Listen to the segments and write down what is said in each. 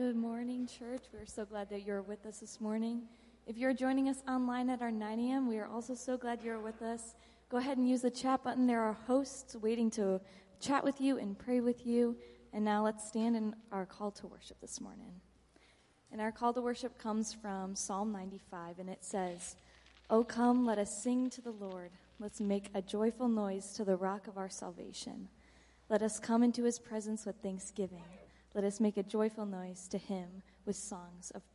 Good morning, church. We're so glad that you're with us this morning. If you're joining us online at our 9 a.m., we are also so glad you're with us. Go ahead and use the chat button. There are hosts waiting to chat with you and pray with you. And now let's stand in our call to worship this morning. And our call to worship comes from Psalm 95, and it says, O come, let us sing to the Lord. Let's make a joyful noise to the rock of our salvation. Let us come into his presence with thanksgiving let us make a joyful noise to him with songs of praise.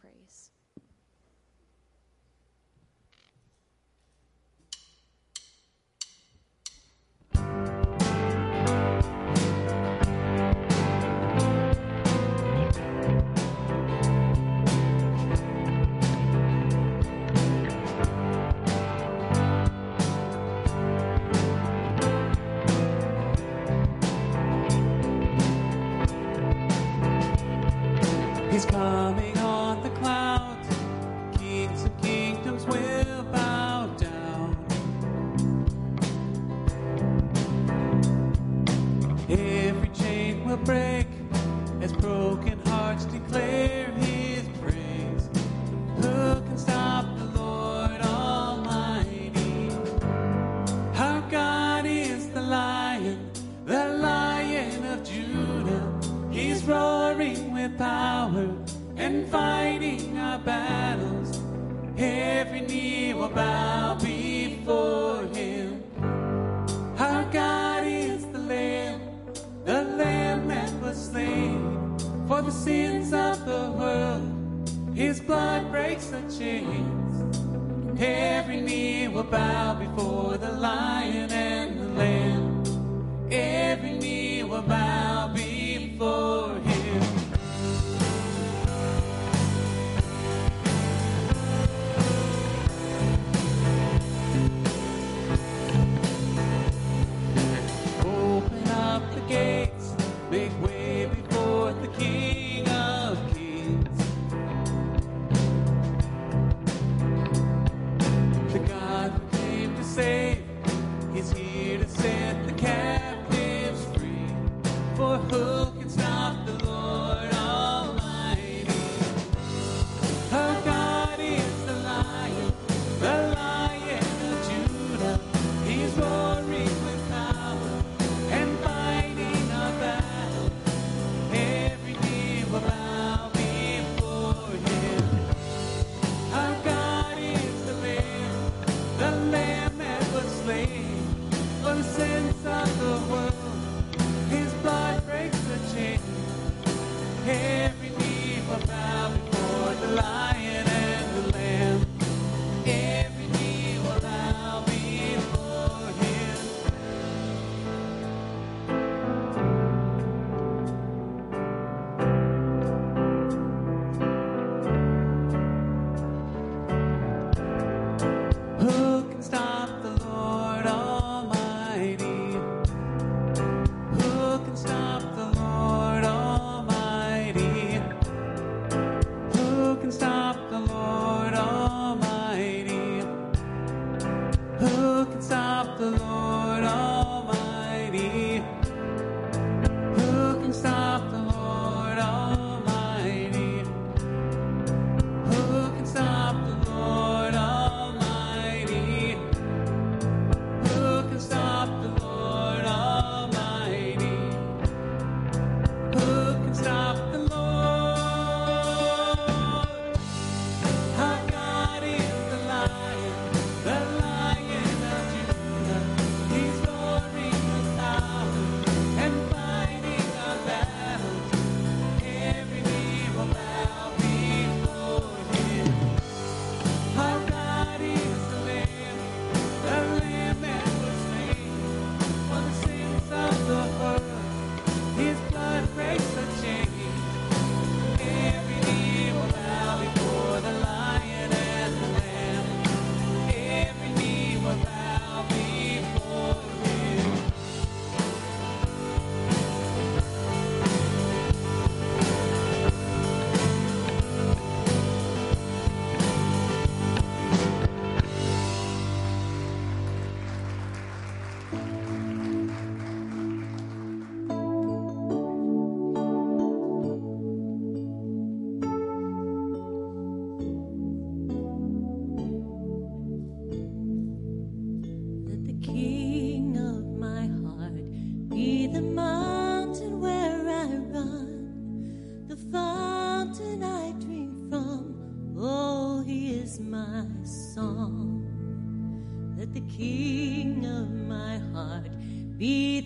big win.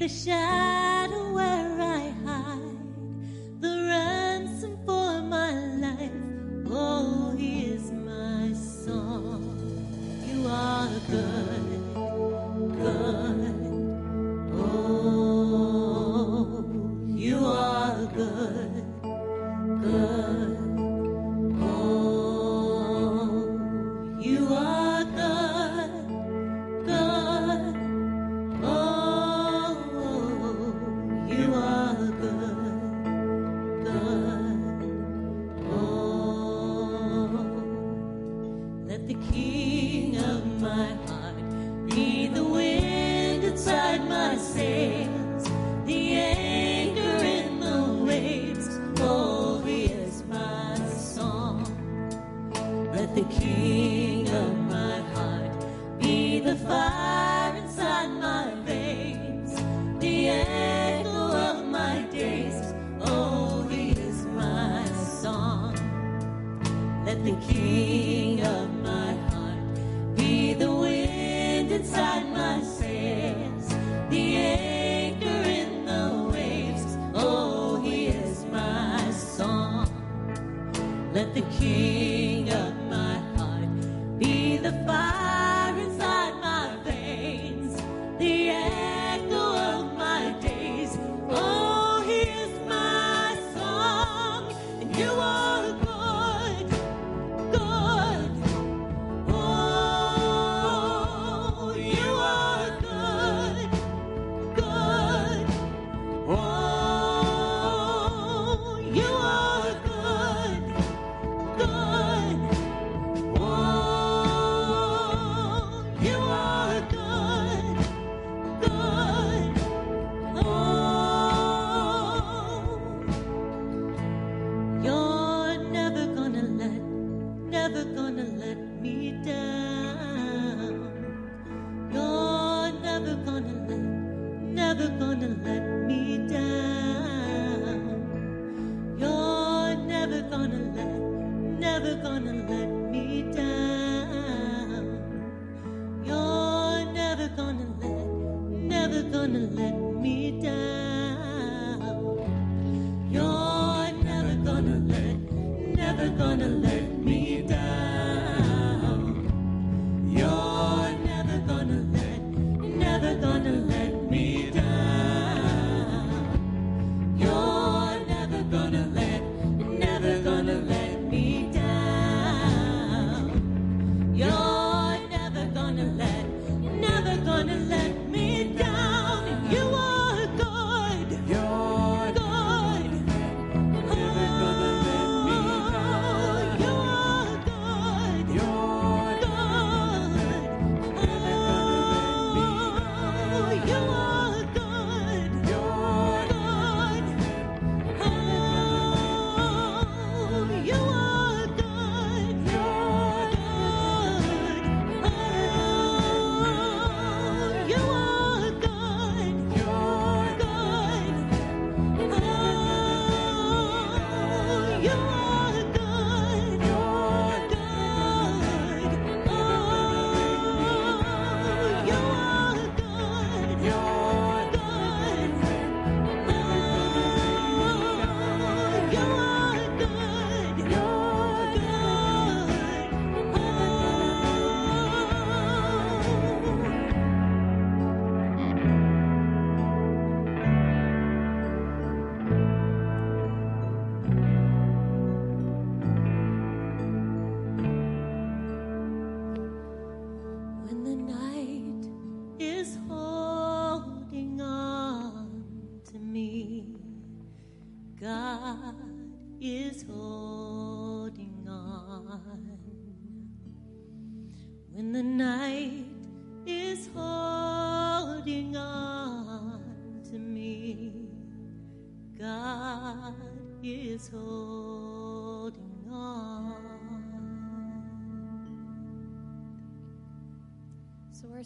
Shine.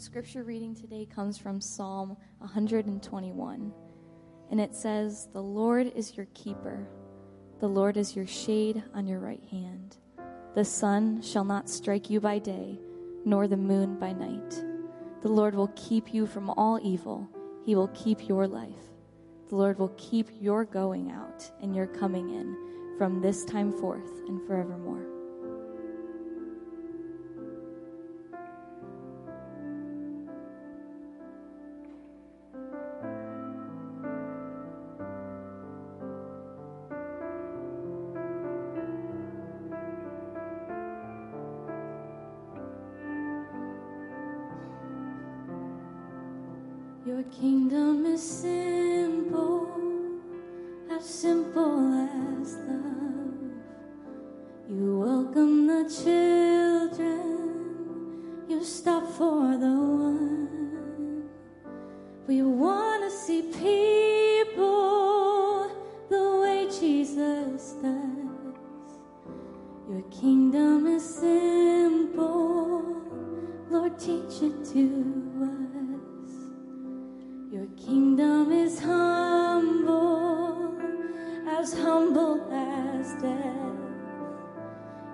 scripture reading today comes from Psalm 121. And it says, The Lord is your keeper, the Lord is your shade on your right hand. The sun shall not strike you by day, nor the moon by night. The Lord will keep you from all evil, He will keep your life. The Lord will keep your going out and your coming in from this time forth and forevermore.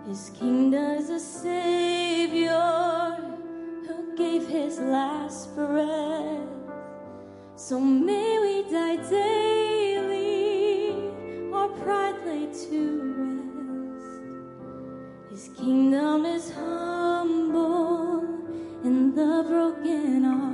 His King is a Savior who gave his last breath. So may we die daily, our pride laid to rest. His kingdom is humble in the broken heart.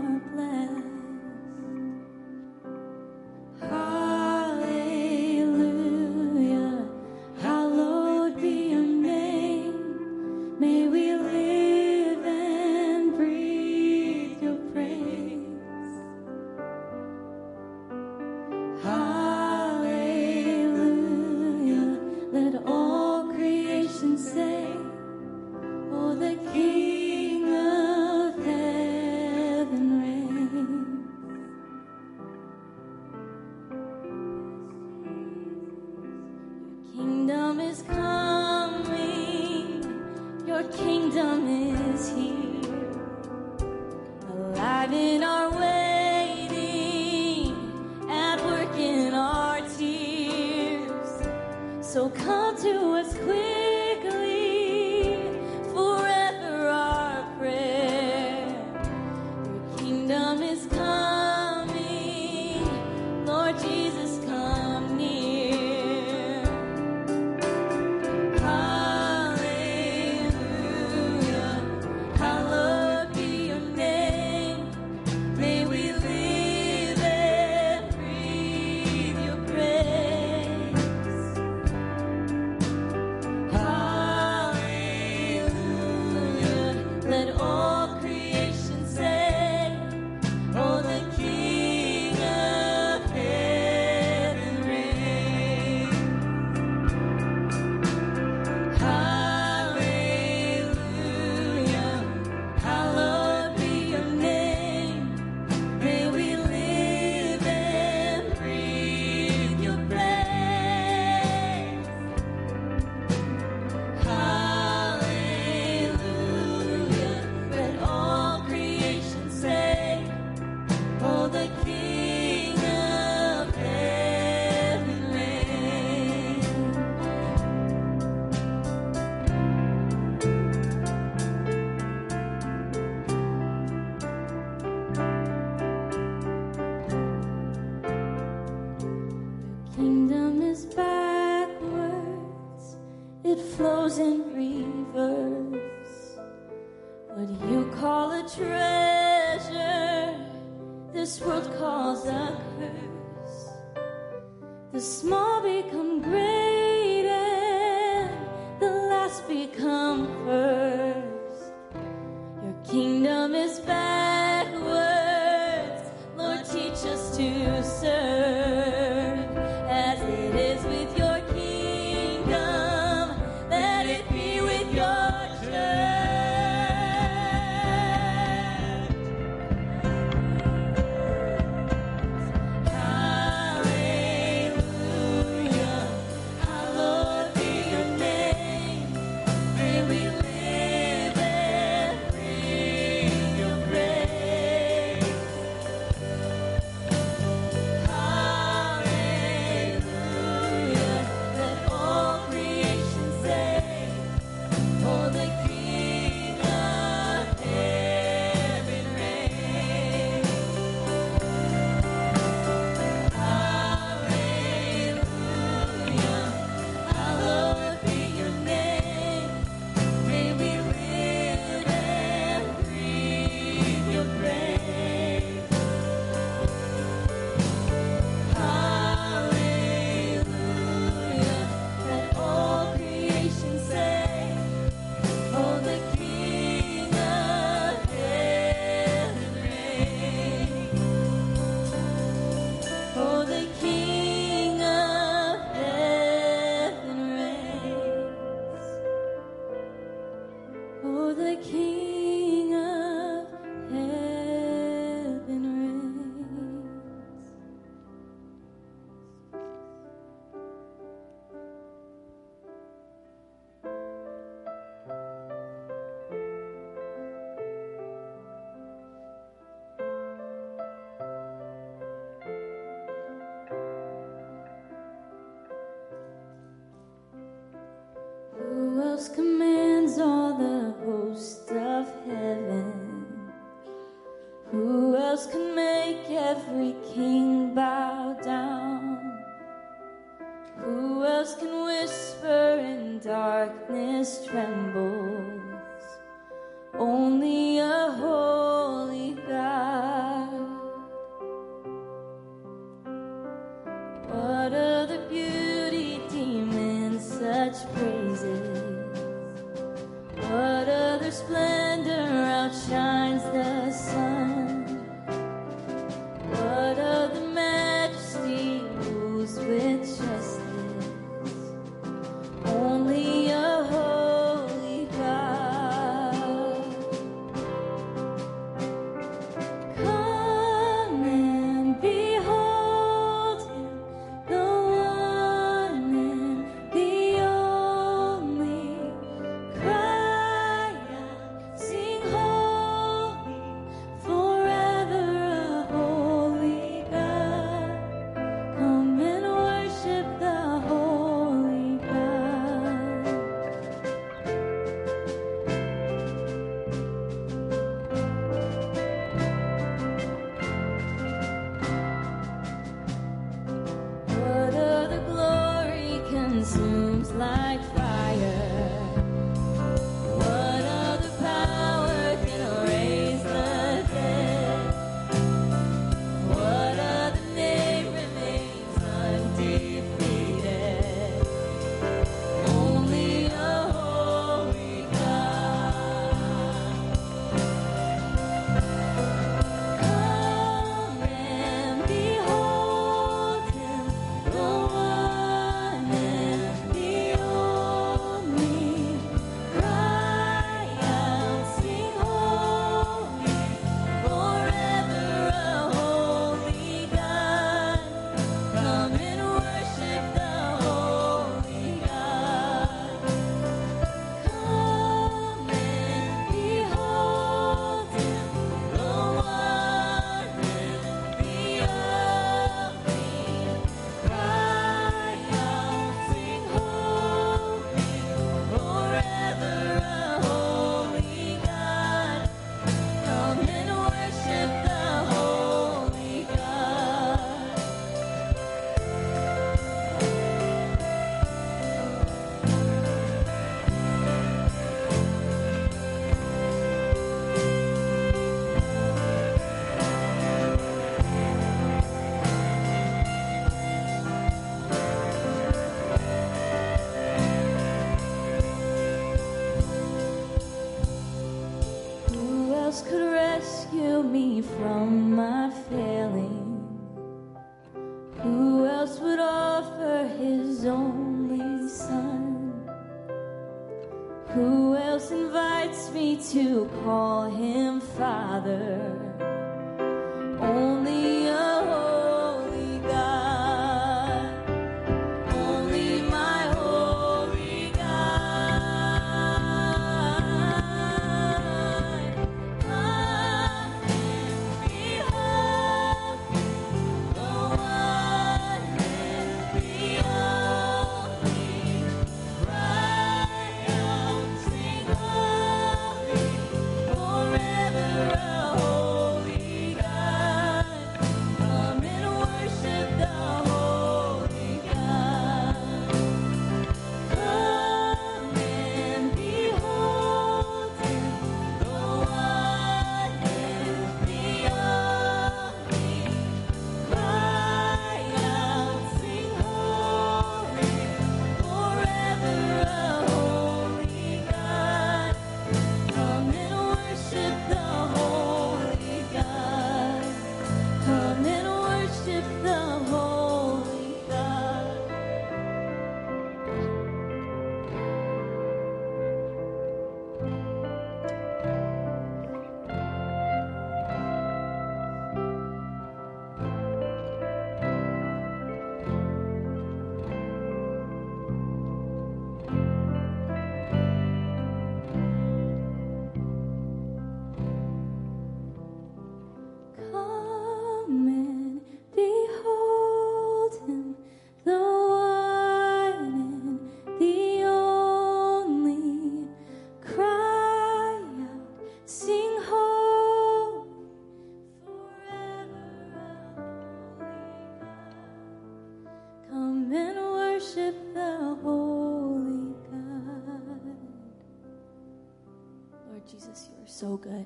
Good.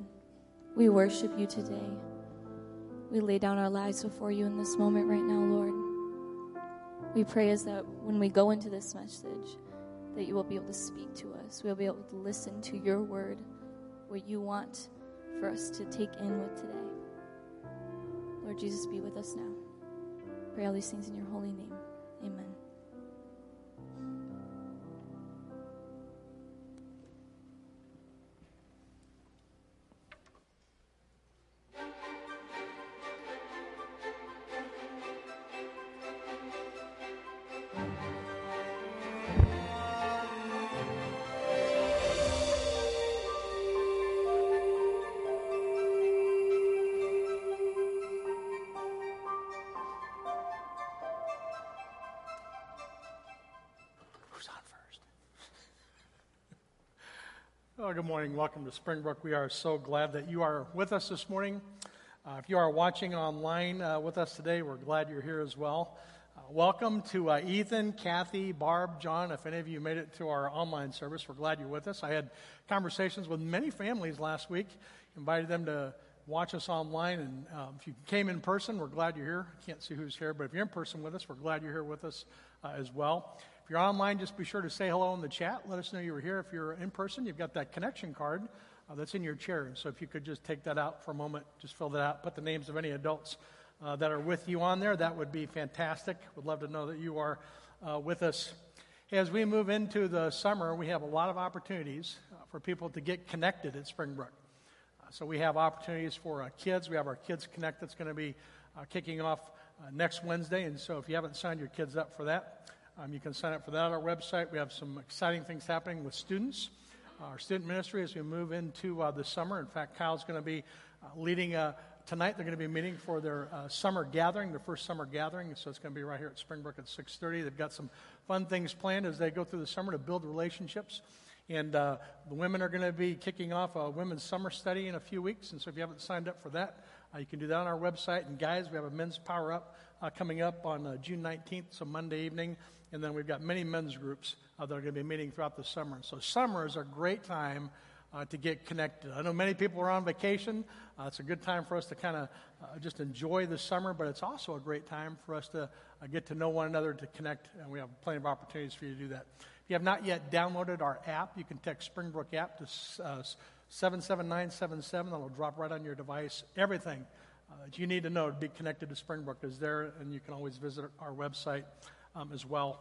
We worship you today. We lay down our lives before you in this moment right now, Lord. We pray as that when we go into this message, that you will be able to speak to us. We'll be able to listen to your word, what you want for us to take in with today. Lord Jesus, be with us now. Pray all these things in your holy name. Morning. Welcome to Springbrook. We are so glad that you are with us this morning. Uh, if you are watching online uh, with us today, we're glad you're here as well. Uh, welcome to uh, Ethan, Kathy, Barb, John. If any of you made it to our online service, we're glad you're with us. I had conversations with many families last week, invited them to watch us online. And um, if you came in person, we're glad you're here. I can't see who's here, but if you're in person with us, we're glad you're here with us uh, as well. If you're online, just be sure to say hello in the chat. Let us know you were here. If you're in person, you've got that connection card uh, that's in your chair. So if you could just take that out for a moment, just fill that out, put the names of any adults uh, that are with you on there, that would be fantastic. Would love to know that you are uh, with us. As we move into the summer, we have a lot of opportunities uh, for people to get connected at Springbrook. Uh, so we have opportunities for kids. We have our Kids Connect that's going to be kicking off next Wednesday. And so if you haven't signed your kids up for that, um, you can sign up for that on our website. We have some exciting things happening with students. Our student ministry as we move into uh, the summer. In fact, Kyle's going to be uh, leading uh, tonight. They're going to be meeting for their uh, summer gathering, their first summer gathering. So it's going to be right here at Springbrook at 6:30. They've got some fun things planned as they go through the summer to build relationships. And uh, the women are going to be kicking off a women's summer study in a few weeks. And so if you haven't signed up for that, uh, you can do that on our website. And guys, we have a men's power up uh, coming up on uh, June 19th, so Monday evening. And then we've got many men's groups uh, that are going to be meeting throughout the summer. So summer is a great time uh, to get connected. I know many people are on vacation. Uh, it's a good time for us to kind of uh, just enjoy the summer, but it's also a great time for us to uh, get to know one another, to connect, and we have plenty of opportunities for you to do that. If you have not yet downloaded our app, you can text Springbrook app to uh, 77977. That'll drop right on your device. Everything uh, that you need to know to be connected to Springbrook is there, and you can always visit our website um, as well.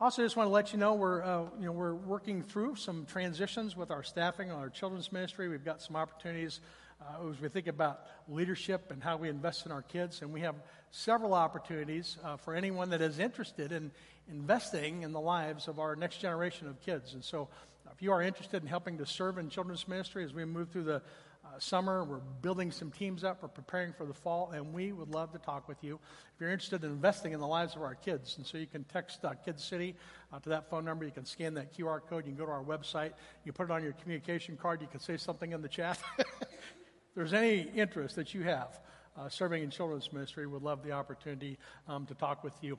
Also, just want to let you know we're uh, you know we're working through some transitions with our staffing on our children's ministry. We've got some opportunities uh, as we think about leadership and how we invest in our kids, and we have several opportunities uh, for anyone that is interested in investing in the lives of our next generation of kids. And so, if you are interested in helping to serve in children's ministry as we move through the uh, summer. We're building some teams up. We're preparing for the fall, and we would love to talk with you if you're interested in investing in the lives of our kids. And so you can text uh, Kids City uh, to that phone number. You can scan that QR code. You can go to our website. You put it on your communication card. You can say something in the chat. there's any interest that you have uh, serving in children's ministry, we'd love the opportunity um, to talk with you.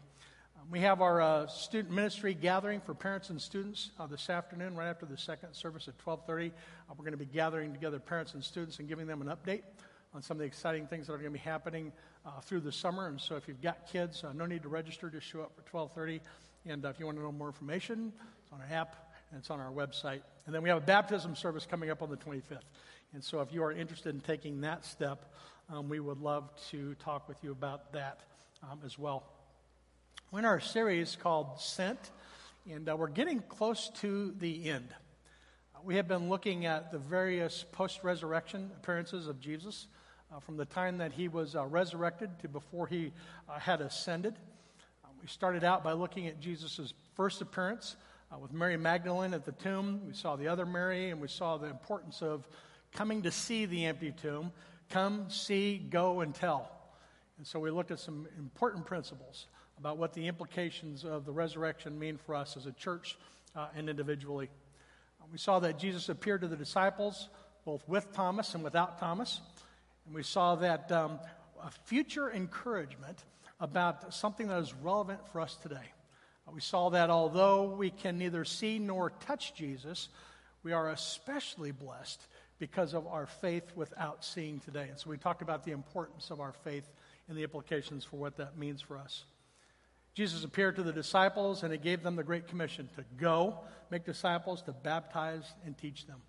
We have our uh, student ministry gathering for parents and students uh, this afternoon, right after the second service at 12:30. Uh, we're going to be gathering together parents and students and giving them an update on some of the exciting things that are going to be happening uh, through the summer. And so, if you've got kids, uh, no need to register. Just show up for 12:30. And uh, if you want to know more information, it's on our app and it's on our website. And then we have a baptism service coming up on the 25th. And so, if you are interested in taking that step, um, we would love to talk with you about that um, as well. We're in our series called Sent, and uh, we're getting close to the end. Uh, we have been looking at the various post resurrection appearances of Jesus uh, from the time that he was uh, resurrected to before he uh, had ascended. Uh, we started out by looking at Jesus' first appearance with Mary Magdalene at the tomb. We saw the other Mary, and we saw the importance of coming to see the empty tomb. Come, see, go, and tell. And so we looked at some important principles about what the implications of the resurrection mean for us as a church uh, and individually. Uh, we saw that Jesus appeared to the disciples both with Thomas and without Thomas. And we saw that um, a future encouragement about something that is relevant for us today. Uh, we saw that although we can neither see nor touch Jesus, we are especially blessed because of our faith without seeing today. And so we talked about the importance of our faith and the implications for what that means for us. Jesus appeared to the disciples and he gave them the Great Commission to go, make disciples, to baptize, and teach them.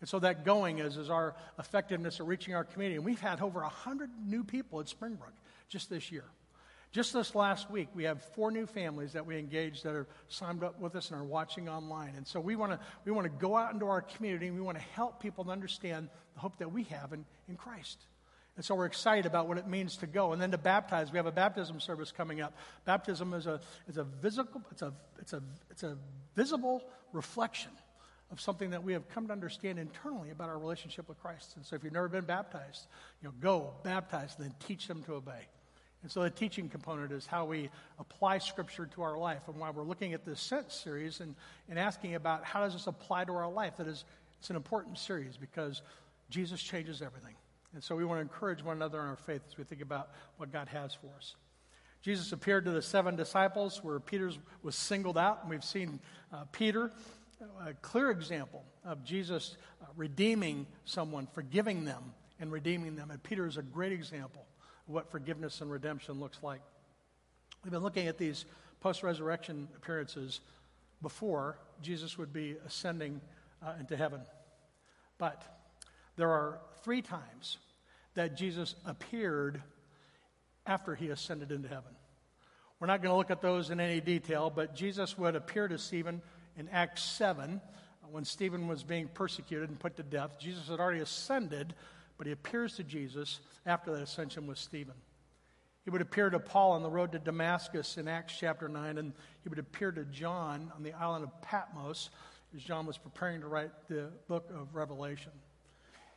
And so that going is, is our effectiveness at reaching our community. And we've had over 100 new people at Springbrook just this year. Just this last week, we have four new families that we engaged that are signed up with us and are watching online. And so we want to we want to go out into our community and we want to help people to understand the hope that we have in, in Christ. And so we're excited about what it means to go. And then to baptize, we have a baptism service coming up. Baptism is a, is a, visible, it's a, it's a, it's a visible reflection of something that we have come to understand internally about our relationship with Christ. And so if you've never been baptized, you know, go, baptize, and then teach them to obey. And so the teaching component is how we apply Scripture to our life. And why we're looking at this Sent series and, and asking about how does this apply to our life, that is, it's an important series because Jesus changes everything. And so we want to encourage one another in our faith as we think about what God has for us. Jesus appeared to the seven disciples where Peter was singled out, and we've seen uh, Peter, a clear example of Jesus uh, redeeming someone, forgiving them, and redeeming them. And Peter is a great example of what forgiveness and redemption looks like. We've been looking at these post resurrection appearances before Jesus would be ascending uh, into heaven. But there are three times that Jesus appeared after he ascended into heaven. We're not going to look at those in any detail, but Jesus would appear to Stephen in Acts 7 when Stephen was being persecuted and put to death. Jesus had already ascended, but he appears to Jesus after that ascension with Stephen. He would appear to Paul on the road to Damascus in Acts chapter 9, and he would appear to John on the island of Patmos as John was preparing to write the book of Revelation.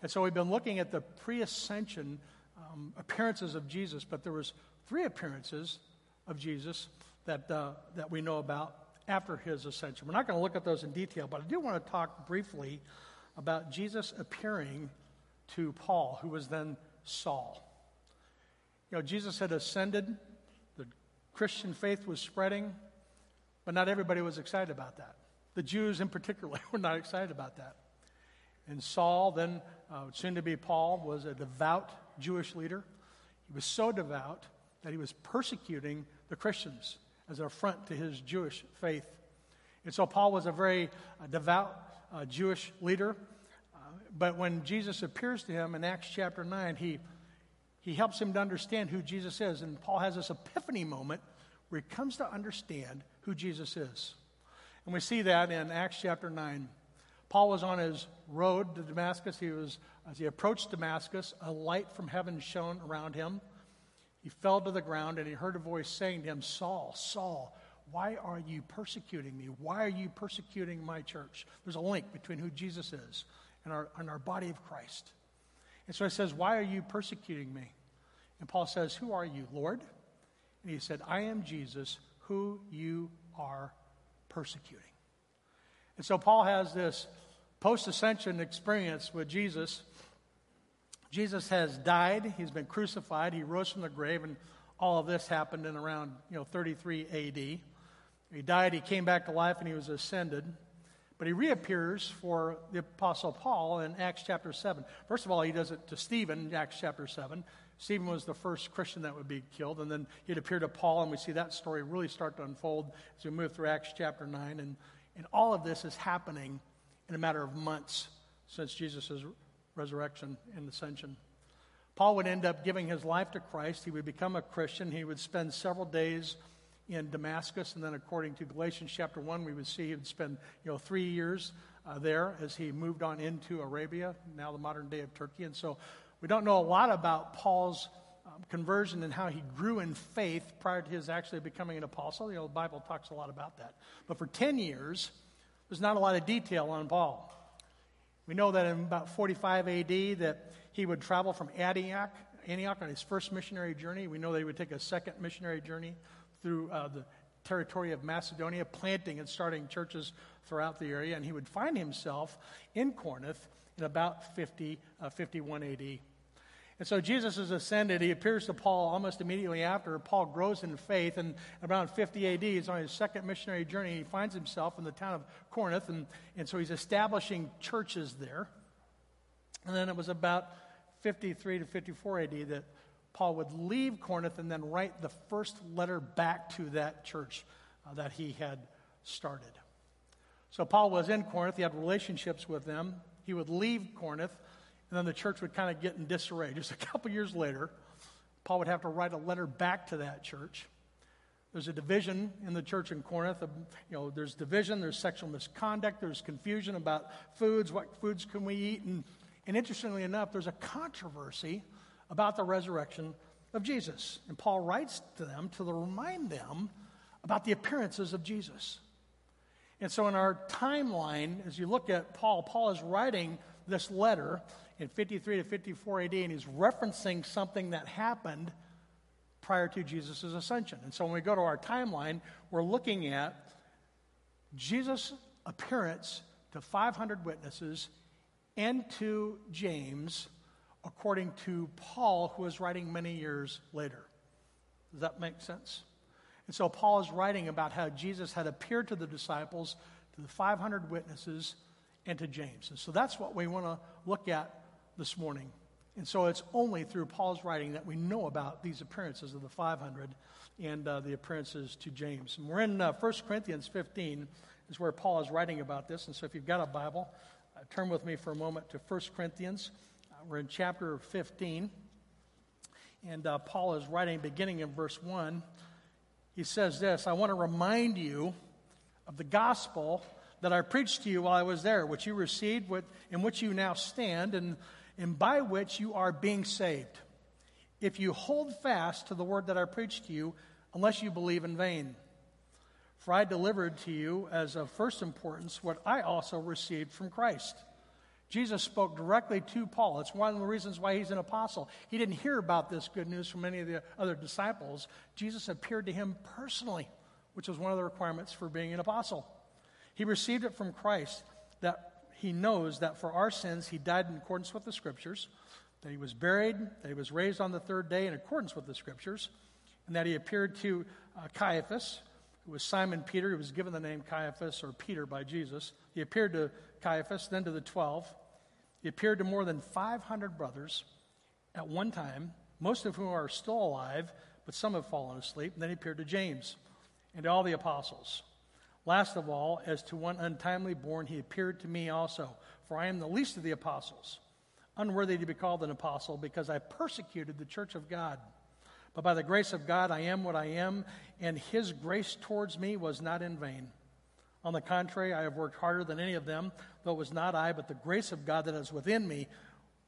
And so we've been looking at the pre ascension um, appearances of Jesus, but there was three appearances of Jesus that, uh, that we know about after his ascension. We're not going to look at those in detail, but I do want to talk briefly about Jesus appearing to Paul, who was then Saul. You know, Jesus had ascended, the Christian faith was spreading, but not everybody was excited about that. The Jews, in particular, were not excited about that. And Saul, then uh, soon to be Paul, was a devout Jewish leader. He was so devout that he was persecuting the Christians as an affront to his Jewish faith. And so Paul was a very uh, devout uh, Jewish leader but when Jesus appears to him in Acts chapter 9, he, he helps him to understand who Jesus is. And Paul has this epiphany moment where he comes to understand who Jesus is. And we see that in Acts chapter 9. Paul was on his road to Damascus. He was, as he approached Damascus, a light from heaven shone around him. He fell to the ground and he heard a voice saying to him, Saul, Saul, why are you persecuting me? Why are you persecuting my church? There's a link between who Jesus is and our, and our body of Christ. And so he says, Why are you persecuting me? And Paul says, Who are you, Lord? And he said, I am Jesus, who you are persecuting. And so Paul has this post ascension experience with Jesus. Jesus has died, he's been crucified, he rose from the grave, and all of this happened in around you know 33 AD. He died, he came back to life, and he was ascended. But he reappears for the Apostle Paul in Acts chapter 7. First of all, he does it to Stephen in Acts chapter 7. Stephen was the first Christian that would be killed, and then he'd appear to Paul, and we see that story really start to unfold as we move through Acts chapter 9. And, and all of this is happening in a matter of months since Jesus' resurrection and ascension. Paul would end up giving his life to Christ. He would become a Christian. He would spend several days in Damascus. And then, according to Galatians chapter 1, we would see he would spend you know, three years uh, there as he moved on into Arabia, now the modern day of Turkey. And so we don't know a lot about Paul's um, conversion and how he grew in faith prior to his actually becoming an apostle. You know, the Bible talks a lot about that. But for 10 years, there's not a lot of detail on Paul. We know that in about 45 AD that he would travel from Antioch, Antioch on his first missionary journey. We know that he would take a second missionary journey through uh, the territory of Macedonia, planting and starting churches throughout the area. And he would find himself in Corinth in about 50, uh, 51 AD. And so Jesus is ascended. He appears to Paul almost immediately after. Paul grows in faith, and around 50 AD, he's on his second missionary journey. He finds himself in the town of Corinth, and, and so he's establishing churches there. And then it was about 53 to 54 AD that Paul would leave Corinth and then write the first letter back to that church uh, that he had started. So Paul was in Corinth, he had relationships with them. He would leave Corinth, and then the church would kind of get in disarray. Just a couple years later, Paul would have to write a letter back to that church. There's a division in the church in Corinth. Um, you know, there's division, there's sexual misconduct, there's confusion about foods, what foods can we eat, and, and interestingly enough, there's a controversy about the resurrection of Jesus. And Paul writes to them to remind them about the appearances of Jesus. And so, in our timeline, as you look at Paul, Paul is writing this letter in 53 to 54 AD, and he's referencing something that happened prior to Jesus' ascension. And so when we go to our timeline, we're looking at Jesus' appearance to 500 witnesses and to James, according to Paul, who is writing many years later. Does that make sense? And so Paul is writing about how Jesus had appeared to the disciples, to the 500 witnesses, and to James. And so that's what we want to look at this morning. And so it's only through Paul's writing that we know about these appearances of the 500 and uh, the appearances to James. And we're in uh, 1 Corinthians 15, is where Paul is writing about this. And so if you've got a Bible, uh, turn with me for a moment to 1 Corinthians. Uh, we're in chapter 15. And uh, Paul is writing beginning in verse 1. He says this I want to remind you of the gospel that I preached to you while I was there, which you received, in which you now stand, and and by which you are being saved, if you hold fast to the word that I preached to you, unless you believe in vain. For I delivered to you as of first importance what I also received from Christ. Jesus spoke directly to Paul. It's one of the reasons why he's an apostle. He didn't hear about this good news from any of the other disciples. Jesus appeared to him personally, which was one of the requirements for being an apostle. He received it from Christ that he knows that for our sins he died in accordance with the scriptures, that he was buried, that he was raised on the third day in accordance with the scriptures, and that he appeared to uh, Cephas, who was Simon Peter, who was given the name Cephas or Peter by Jesus. He appeared to Cephas, then to the twelve. He appeared to more than 500 brothers at one time, most of whom are still alive, but some have fallen asleep. And then he appeared to James and to all the apostles. Last of all, as to one untimely born, he appeared to me also, for I am the least of the apostles, unworthy to be called an apostle, because I persecuted the church of God. But by the grace of God, I am what I am, and his grace towards me was not in vain. On the contrary, I have worked harder than any of them, though it was not I, but the grace of God that is within me,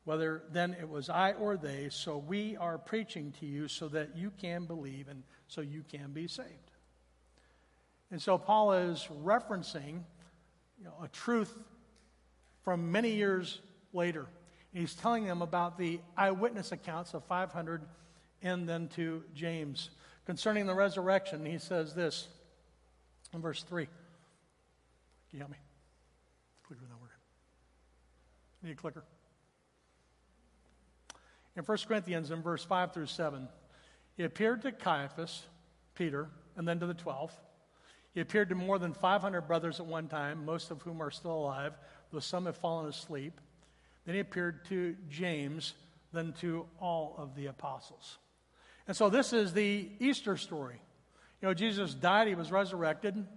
whether then it was I or they. So we are preaching to you so that you can believe and so you can be saved. And so Paul is referencing you know, a truth from many years later. He's telling them about the eyewitness accounts of 500 and then to James. Concerning the resurrection, he says this in verse 3. Can you help me? Clicker not working. Need a clicker? In 1 Corinthians, in verse 5 through 7, he appeared to Cephas, Peter, and then to the 12. He appeared to more than 500 brothers at one time, most of whom are still alive, though some have fallen asleep. Then he appeared to James, then to all of the apostles. And so this is the Easter story. You know, Jesus died, he was resurrected,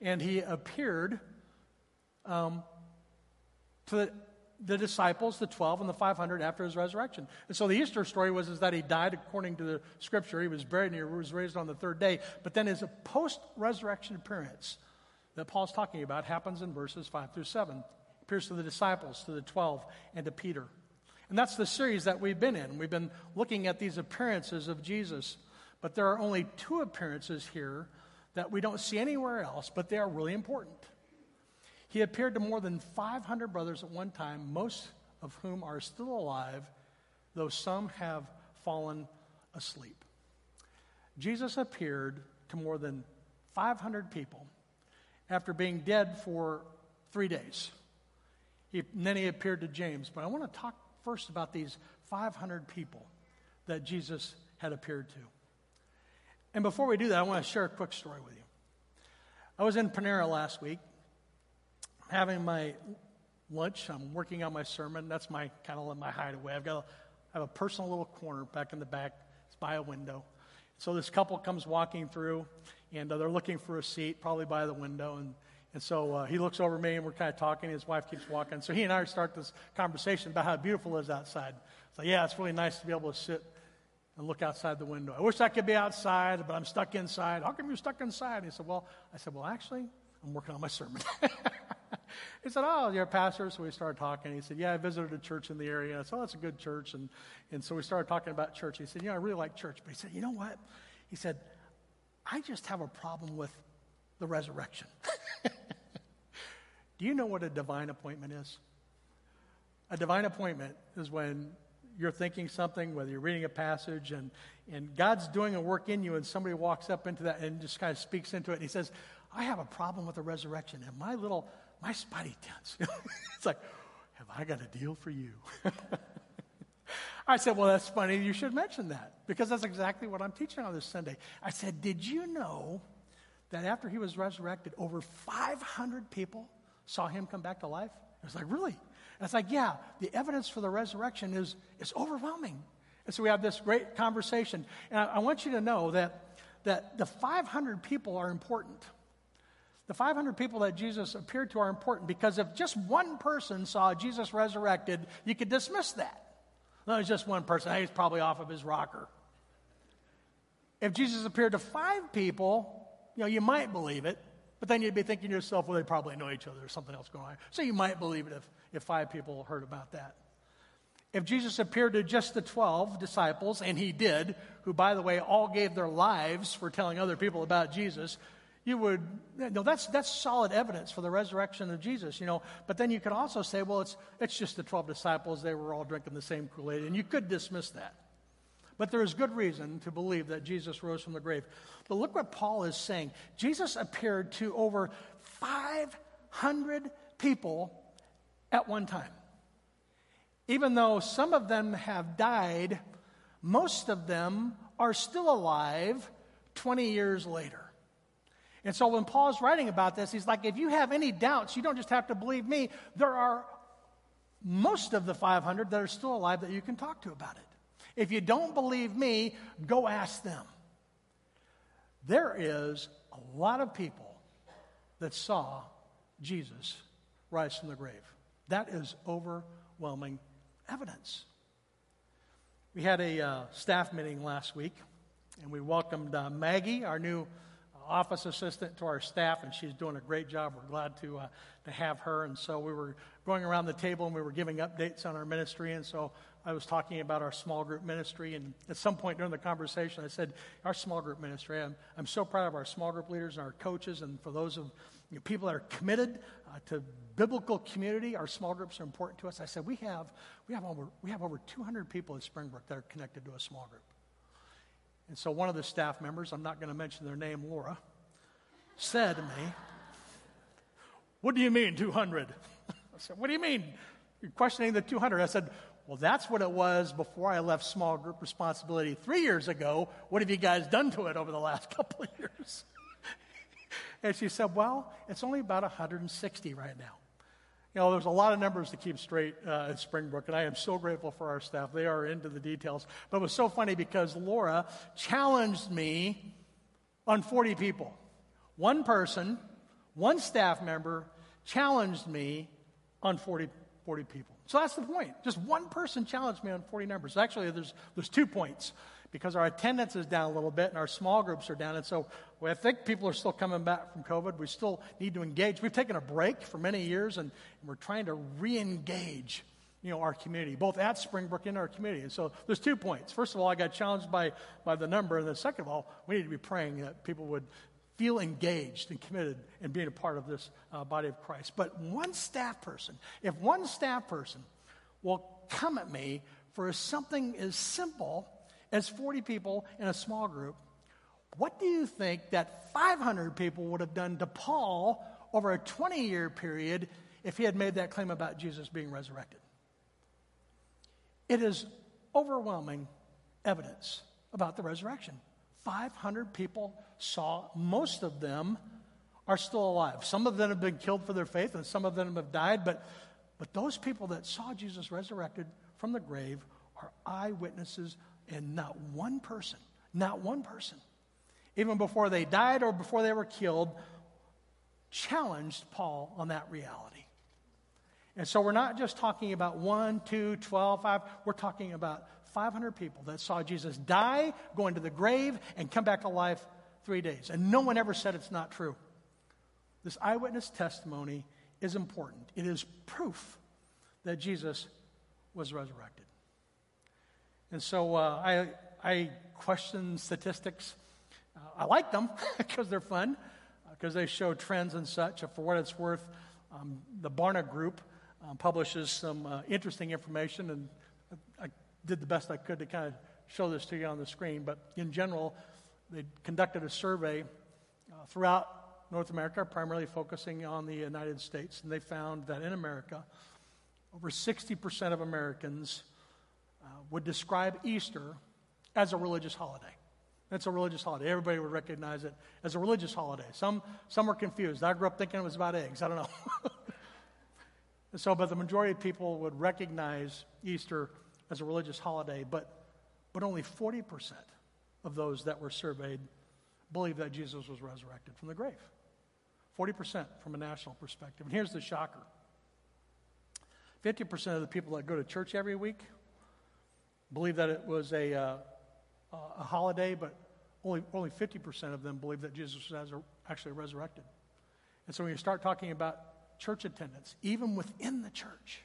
and he appeared um, to the the disciples, the 12 and the 500 after his resurrection. And so the Easter story was is that he died according to the scripture. He was buried and he was raised on the third day. But then his post-resurrection appearance that Paul's talking about happens in verses 5 through 7. Appears to the disciples, to the 12, and to Peter. And that's the series that we've been in. We've been looking at these appearances of Jesus. But there are only two appearances here that we don't see anywhere else, but they are really important. He appeared to more than 500 brothers at one time, most of whom are still alive, though some have fallen asleep. Jesus appeared to more than 500 people after being dead for three days. He, then he appeared to James. But I want to talk first about these 500 people that Jesus had appeared to. And before we do that, I want to share a quick story with you. I was in Panera last week, having my lunch. I'm working on my sermon. That's my kind of my hideaway. I've got a, I have a personal little corner back in the back. It's by a window. So this couple comes walking through, and uh, they're looking for a seat, probably by the window. And, and so uh, he looks over me, and we're kind of talking. His wife keeps walking. So he and I start this conversation about how beautiful it is outside. So yeah, it's really nice to be able to sit and look outside the window. I wish I could be outside, but I'm stuck inside. How come you're stuck inside? he said, Well, I said, Well, actually, I'm working on my sermon. he said, Oh, you're a pastor? So we started talking. He said, Yeah, I visited a church in the area. I said, Oh, that's a good church. And, and so we started talking about church. He said, You know, I really like church. But he said, You know what? He said, I just have a problem with the resurrection. Do you know what a divine appointment is? A divine appointment is when you're thinking something, whether you're reading a passage, and, and God's doing a work in you, and somebody walks up into that and just kind of speaks into it, and he says, I have a problem with the resurrection, and my little, my spidey tense. it's like, have I got a deal for you? I said, Well, that's funny. You should mention that because that's exactly what I'm teaching on this Sunday. I said, Did you know that after he was resurrected, over 500 people saw him come back to life? I was like, Really? And it's like, yeah, the evidence for the resurrection is, is overwhelming. And so we have this great conversation. And I, I want you to know that, that the 500 people are important. The 500 people that Jesus appeared to are important because if just one person saw Jesus resurrected, you could dismiss that. No, it's just one person. Hey, he's probably off of his rocker. If Jesus appeared to five people, you know, you might believe it, but then you'd be thinking to yourself, well, they probably know each other. There's something else going on. So you might believe it if, if five people heard about that. If Jesus appeared to just the 12 disciples, and he did, who, by the way, all gave their lives for telling other people about Jesus, you would, know, that's, that's solid evidence for the resurrection of Jesus, you know. But then you could also say, well, it's, it's just the 12 disciples. They were all drinking the same Kool Aid. And you could dismiss that. But there is good reason to believe that Jesus rose from the grave. But look what Paul is saying. Jesus appeared to over 500 people at one time. Even though some of them have died, most of them are still alive 20 years later. And so when Paul's writing about this, he's like, if you have any doubts, you don't just have to believe me. There are most of the 500 that are still alive that you can talk to about it. If you don't believe me, go ask them. There is a lot of people that saw Jesus rise from the grave. That is overwhelming evidence. We had a uh, staff meeting last week, and we welcomed uh, Maggie, our new office assistant, to our staff, and she's doing a great job. We're glad to, uh, to have her. And so we were going around the table and we were giving updates on our ministry. And so I was talking about our small group ministry. And at some point during the conversation, I said, Our small group ministry, I'm, I'm so proud of our small group leaders and our coaches, and for those of you know, people that are committed uh, to biblical community, our small groups are important to us. I said, we have, we, have over, we have over 200 people at Springbrook that are connected to a small group. And so one of the staff members, I'm not going to mention their name, Laura, said to me, What do you mean, 200? I said, What do you mean? You're questioning the 200. I said, Well, that's what it was before I left small group responsibility three years ago. What have you guys done to it over the last couple of years? and she said, Well, it's only about 160 right now. You know, there's a lot of numbers to keep straight uh, at Springbrook, and I am so grateful for our staff. They are into the details. But it was so funny because Laura challenged me on 40 people. One person, one staff member, challenged me on 40, 40 people. So that's the point. Just one person challenged me on 40 numbers. Actually, there's, there's two points because our attendance is down a little bit and our small groups are down. And so I think people are still coming back from COVID. We still need to engage. We've taken a break for many years and, and we're trying to re engage. You know, our community, both at Springbrook and our community. And so there's two points. First of all, I got challenged by, by the number. And then second of all, we need to be praying that people would feel engaged and committed in being a part of this uh, body of Christ. But one staff person, if one staff person will come at me for something as simple as 40 people in a small group, what do you think that 500 people would have done to Paul over a 20 year period if he had made that claim about Jesus being resurrected? It is overwhelming evidence about the resurrection. 500 people saw, most of them are still alive. Some of them have been killed for their faith, and some of them have died, but But those people that saw Jesus resurrected from the grave are eyewitnesses, and not one person, not one person, even before they died or before they were killed, challenged Paul on that reality. And so we're not just talking about 1, 2, 12, 5. We're talking about 500 people that saw Jesus die, go into the grave, and come back alive three days. And no one ever said it's not true. This eyewitness testimony is important. It is proof that Jesus was resurrected. And so uh, I, I question statistics. Uh, I like them because they're fun, because uh, they show trends and such. For what it's worth, um, the Barna Group um, publishes some uh, interesting information, and I did the best I could to kind of show this to you on the screen. But in general, they conducted a survey uh, throughout North America, primarily focusing on the United States, and they found that in America, over 60% of Americans uh, would describe Easter as a religious holiday. It's a religious holiday. Everybody would recognize it as a religious holiday. Some, some were confused. I grew up thinking it was about eggs. I don't know. so, but the majority of people would recognize Easter as a religious holiday, but, but only 40% of those that were surveyed believed that Jesus was resurrected from the grave. 40% from a national perspective. And here's the shocker 50% of the people that go to church every week believe that it was a, uh, a holiday, but only, only 50% of them believe that Jesus was actually resurrected. And so when you start talking about church attendance, even within the church,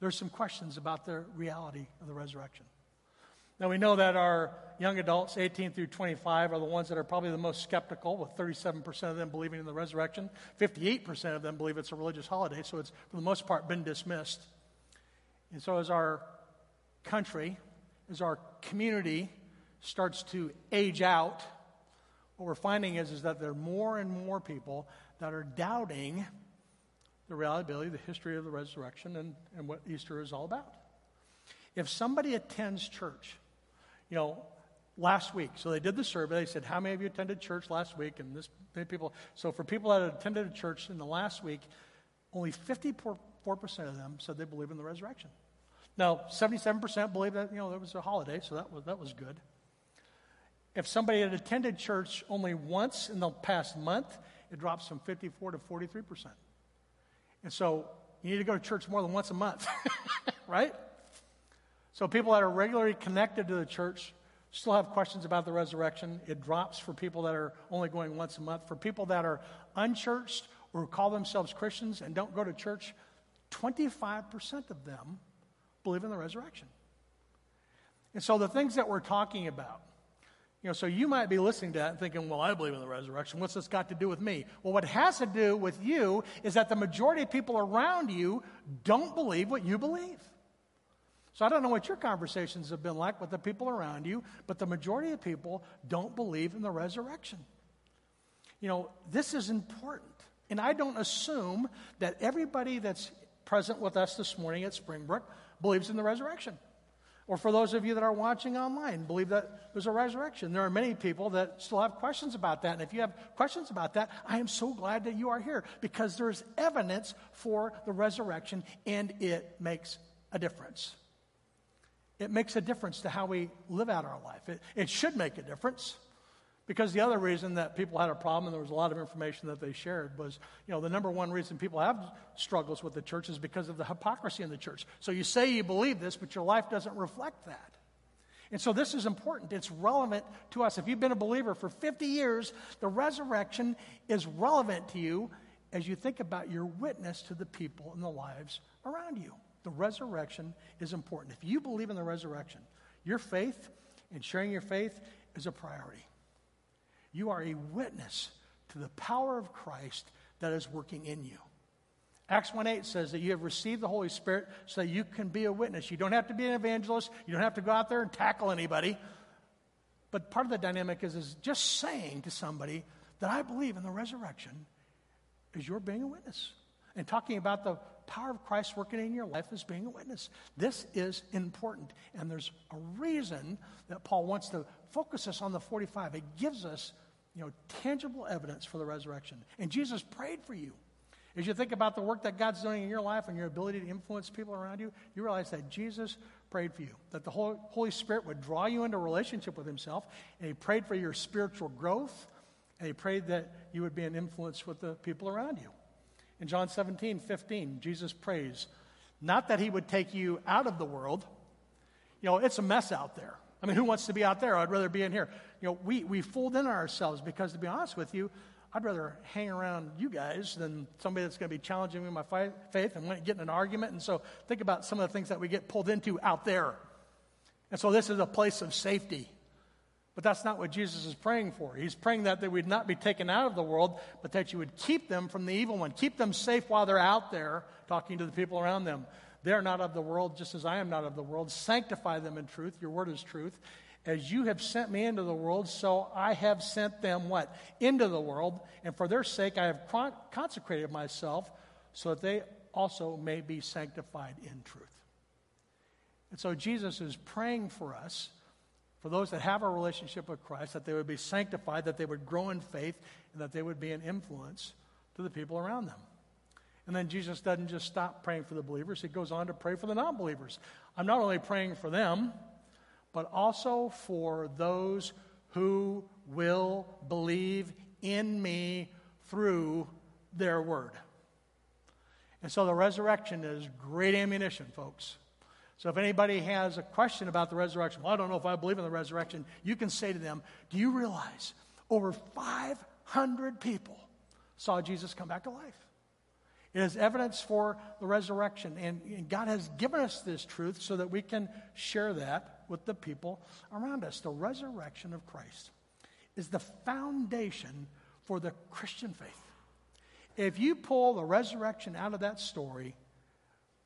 there's some questions about the reality of the resurrection. Now, we know that our young adults, 18 through 25, are the ones that are probably the most skeptical, with 37% of them believing in the resurrection. 58% of them believe it's a religious holiday, so it's, for the most part, been dismissed. And so, as our country, as our community starts to age out, what we're finding is, is that there are more and more people that are doubting the reliability, the history of the resurrection, and, and what Easter is all about. If somebody attends church you know, last week. So they did the survey. They said, How many of you attended church last week? And this many people. So for people that attended a church in the last week, only 54% of them said they believe in the resurrection. Now, 77% believe that, you know, there was a holiday, so that was, that was good. If somebody had attended church only once in the past month, it drops from 54 to 43%. And so you need to go to church more than once a month, right? So people that are regularly connected to the church still have questions about the resurrection. It drops for people that are only going once a month. For people that are unchurched or call themselves Christians and don't go to church, 25% of them believe in the resurrection. And so the things that we're talking about, you know, so you might be listening to that and thinking, well, I believe in the resurrection. What's this got to do with me? Well, what has to do with you is that the majority of people around you don't believe what you believe. So I don't know what your conversations have been like with the people around you, but the majority of people don't believe in the resurrection. You know, this is important. And I don't assume that everybody that's present with us this morning at Springbrook believes in the resurrection. Or for those of you that are watching online, believe that there's a resurrection. There are many people that still have questions about that. And if you have questions about that, I am so glad that you are here because there's evidence for the resurrection and it makes a difference it makes a difference to how we live out our life. It, it should make a difference. Because the other reason that people had a problem, and there was a lot of information that they shared, was, you know, the number one reason people have struggles with the church is because of the hypocrisy in the church. So you say you believe this, but your life doesn't reflect that. And so this is important. It's relevant to us. If you've been a believer for 50 years, the resurrection is relevant to you as you think about your witness to the people and the lives around you. The resurrection is important. If you believe in the resurrection, your faith and sharing your faith is a priority. You are a witness to the power of Christ that is working in you. Acts 1 8 says that you have received the Holy Spirit so that you can be a witness. You don't have to be an evangelist, you don't have to go out there and tackle anybody. But part of the dynamic is, is just saying to somebody that I believe in the resurrection is you're being a witness and talking about the power of Christ working in your life as being a witness. This is important. And there's a reason that Paul wants to focus us on the 45. It gives us, you know, tangible evidence for the resurrection. And Jesus prayed for you. As you think about the work that God's doing in your life and your ability to influence people around you, you realize that Jesus prayed for you, that the Holy Spirit would draw you into a relationship with Himself, and He prayed for your spiritual growth, and He prayed that you would be an influence with the people around you. In John 17, 15, Jesus prays, not that He would take you out of the world. You know, it's a mess out there. I mean, who wants to be out there? I'd rather be in here. You know, we, we fooled in ourselves because, to be honest with you, I'd rather hang around you guys than somebody that's going to be challenging me in my fi- faith and get in an argument. And so think about some of the things that we get pulled into out there. And so this is a place of safety. But that's not what Jesus is praying for. He's praying that they would not be taken out of the world, but that you would keep them from the evil one. Keep them safe while they're out there talking to the people around them. They're not of the world, just as I am not of the world. Sanctify them in truth. Your word is truth. As you have sent me into the world, so I have sent them what? Into the world. And for their sake, I have consecrated myself so that they also may be sanctified in truth. And so Jesus is praying for us, for those that have a relationship with Christ, that they would be sanctified, that they would grow in faith, and that they would be an influence to the people around them. And then Jesus doesn't just stop praying for the believers, he goes on to pray for the non believers. I'm not only praying for them, but also for those who will believe in me through their word. And so the resurrection is great ammunition, folks. So if anybody has a question about the resurrection, well, I don't know if I believe in the resurrection, you can say to them, Do you realize over 500 people saw Jesus come back to life? It is evidence for the resurrection. And, and, God has given us this truth so that we can share that with the people around us. The resurrection of Christ is the foundation for the Christian faith. If you pull the resurrection out of that story,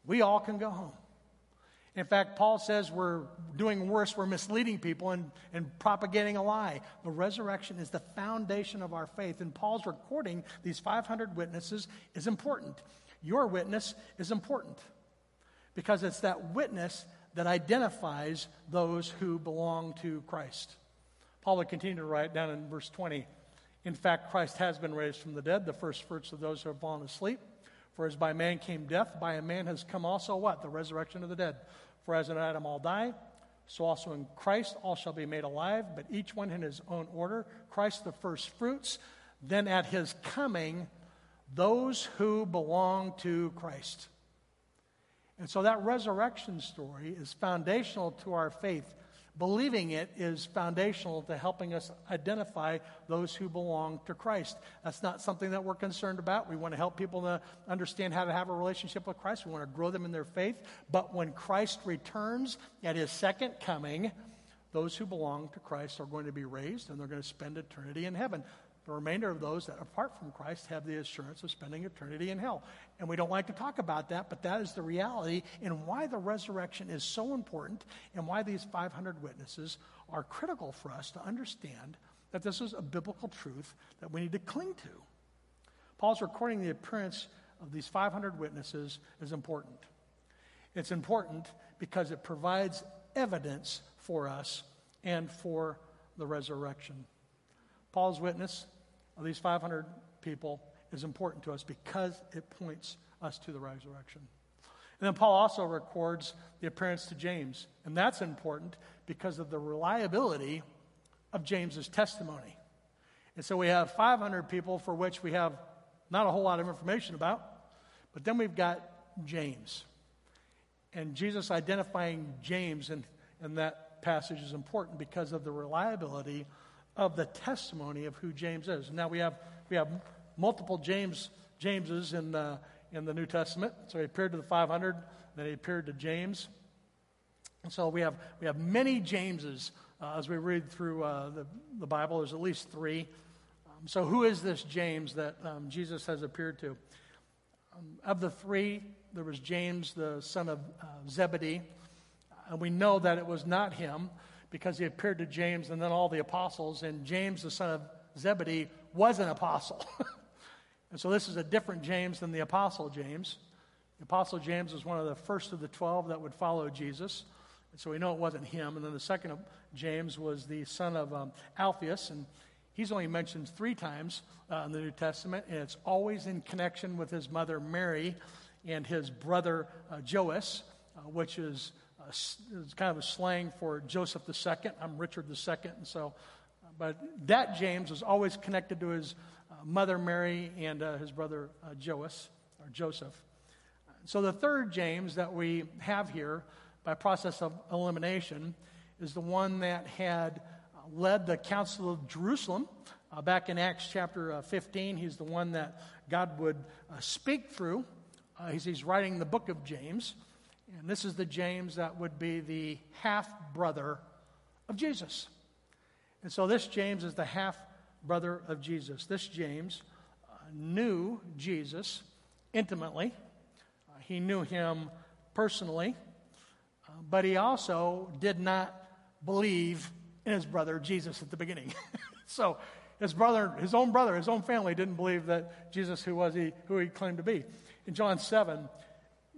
we all can go home. In fact, Paul says we're doing worse, we're misleading people and, and propagating a lie. The resurrection is the foundation of our faith, and Paul's recording these 500 witnesses is important. Your witness is important because it's that witness that identifies those who belong to Christ. Paul would continue to write down in verse 20 In fact, Christ has been raised from the dead, the first fruits of those who have fallen asleep. For as by man came death, by a man has come also what? The resurrection of the dead. For as in Adam all die, so also in Christ all shall be made alive, but each one in his own order. Christ the first fruits, then at his coming, those who belong to Christ. And so that resurrection story is foundational to our faith Believing it is foundational to helping us identify those who belong to Christ. That's not something that we're concerned about. We want to help people to understand how to have a relationship with Christ. We want to grow them in their faith. But when Christ returns at his second coming, those who belong to Christ are going to be raised and they're going to spend eternity in heaven. The remainder of those that apart from Christ have the assurance of spending eternity in hell. And we don't like to talk about that, but that is the reality and why the resurrection is so important and why these 500 witnesses are critical for us to understand that this is a biblical truth that we need to cling to. Paul's recording the appearance of these 500 witnesses is important. It's important because it provides evidence for us and for the resurrection. Paul's witness of these 500 people is important to us because it points us to the resurrection. And then Paul also records the appearance to James, and that's important because of the reliability of James's testimony. And so we have 500 people for which we have not a whole lot of information about, but then we've got James. And Jesus identifying James in, in that passage is important because of the reliability of the testimony of who James is. Now we have, we have multiple James, Jameses in the, in the New Testament. So he appeared to the 500, then he appeared to James. And so we have, we have many Jameses uh, as we read through uh, the, the Bible. There's at least three. Um, so who is this James that um, Jesus has appeared to? Um, of the three, there was James, the son of uh, Zebedee. And we know that it was not him because he appeared to James and then all the apostles, and James, the son of Zebedee, was an apostle. and so this is a different James than the apostle James. The apostle James was one of the first of the 12 that would follow Jesus. And so we know it wasn't him. And then the second James was the son of um, Alphaeus, and He's only mentioned three times uh, in the New Testament, and it's always in connection with his mother Mary and his brother uh, Joses, uh, which is, uh, s- kind of a slang for Joseph II. I'm Richard II, and so, but that James was always connected to his uh, mother Mary and uh, his brother uh, Joses or Joseph. So the third James that we have here by process of elimination is the one that had uh, led the Council of Jerusalem uh, back in Acts chapter uh, 15. He's the one that God would speak through as he's writing the book of James. And this is the James that would be the half brother of Jesus. And so this James is the half brother of Jesus. This James uh, knew Jesus intimately. Uh, he knew him personally, uh, but he also did not believe in his brother Jesus at the beginning. so his brother, his own brother, his own family didn't believe that Jesus who was he who he claimed to be. In John 7,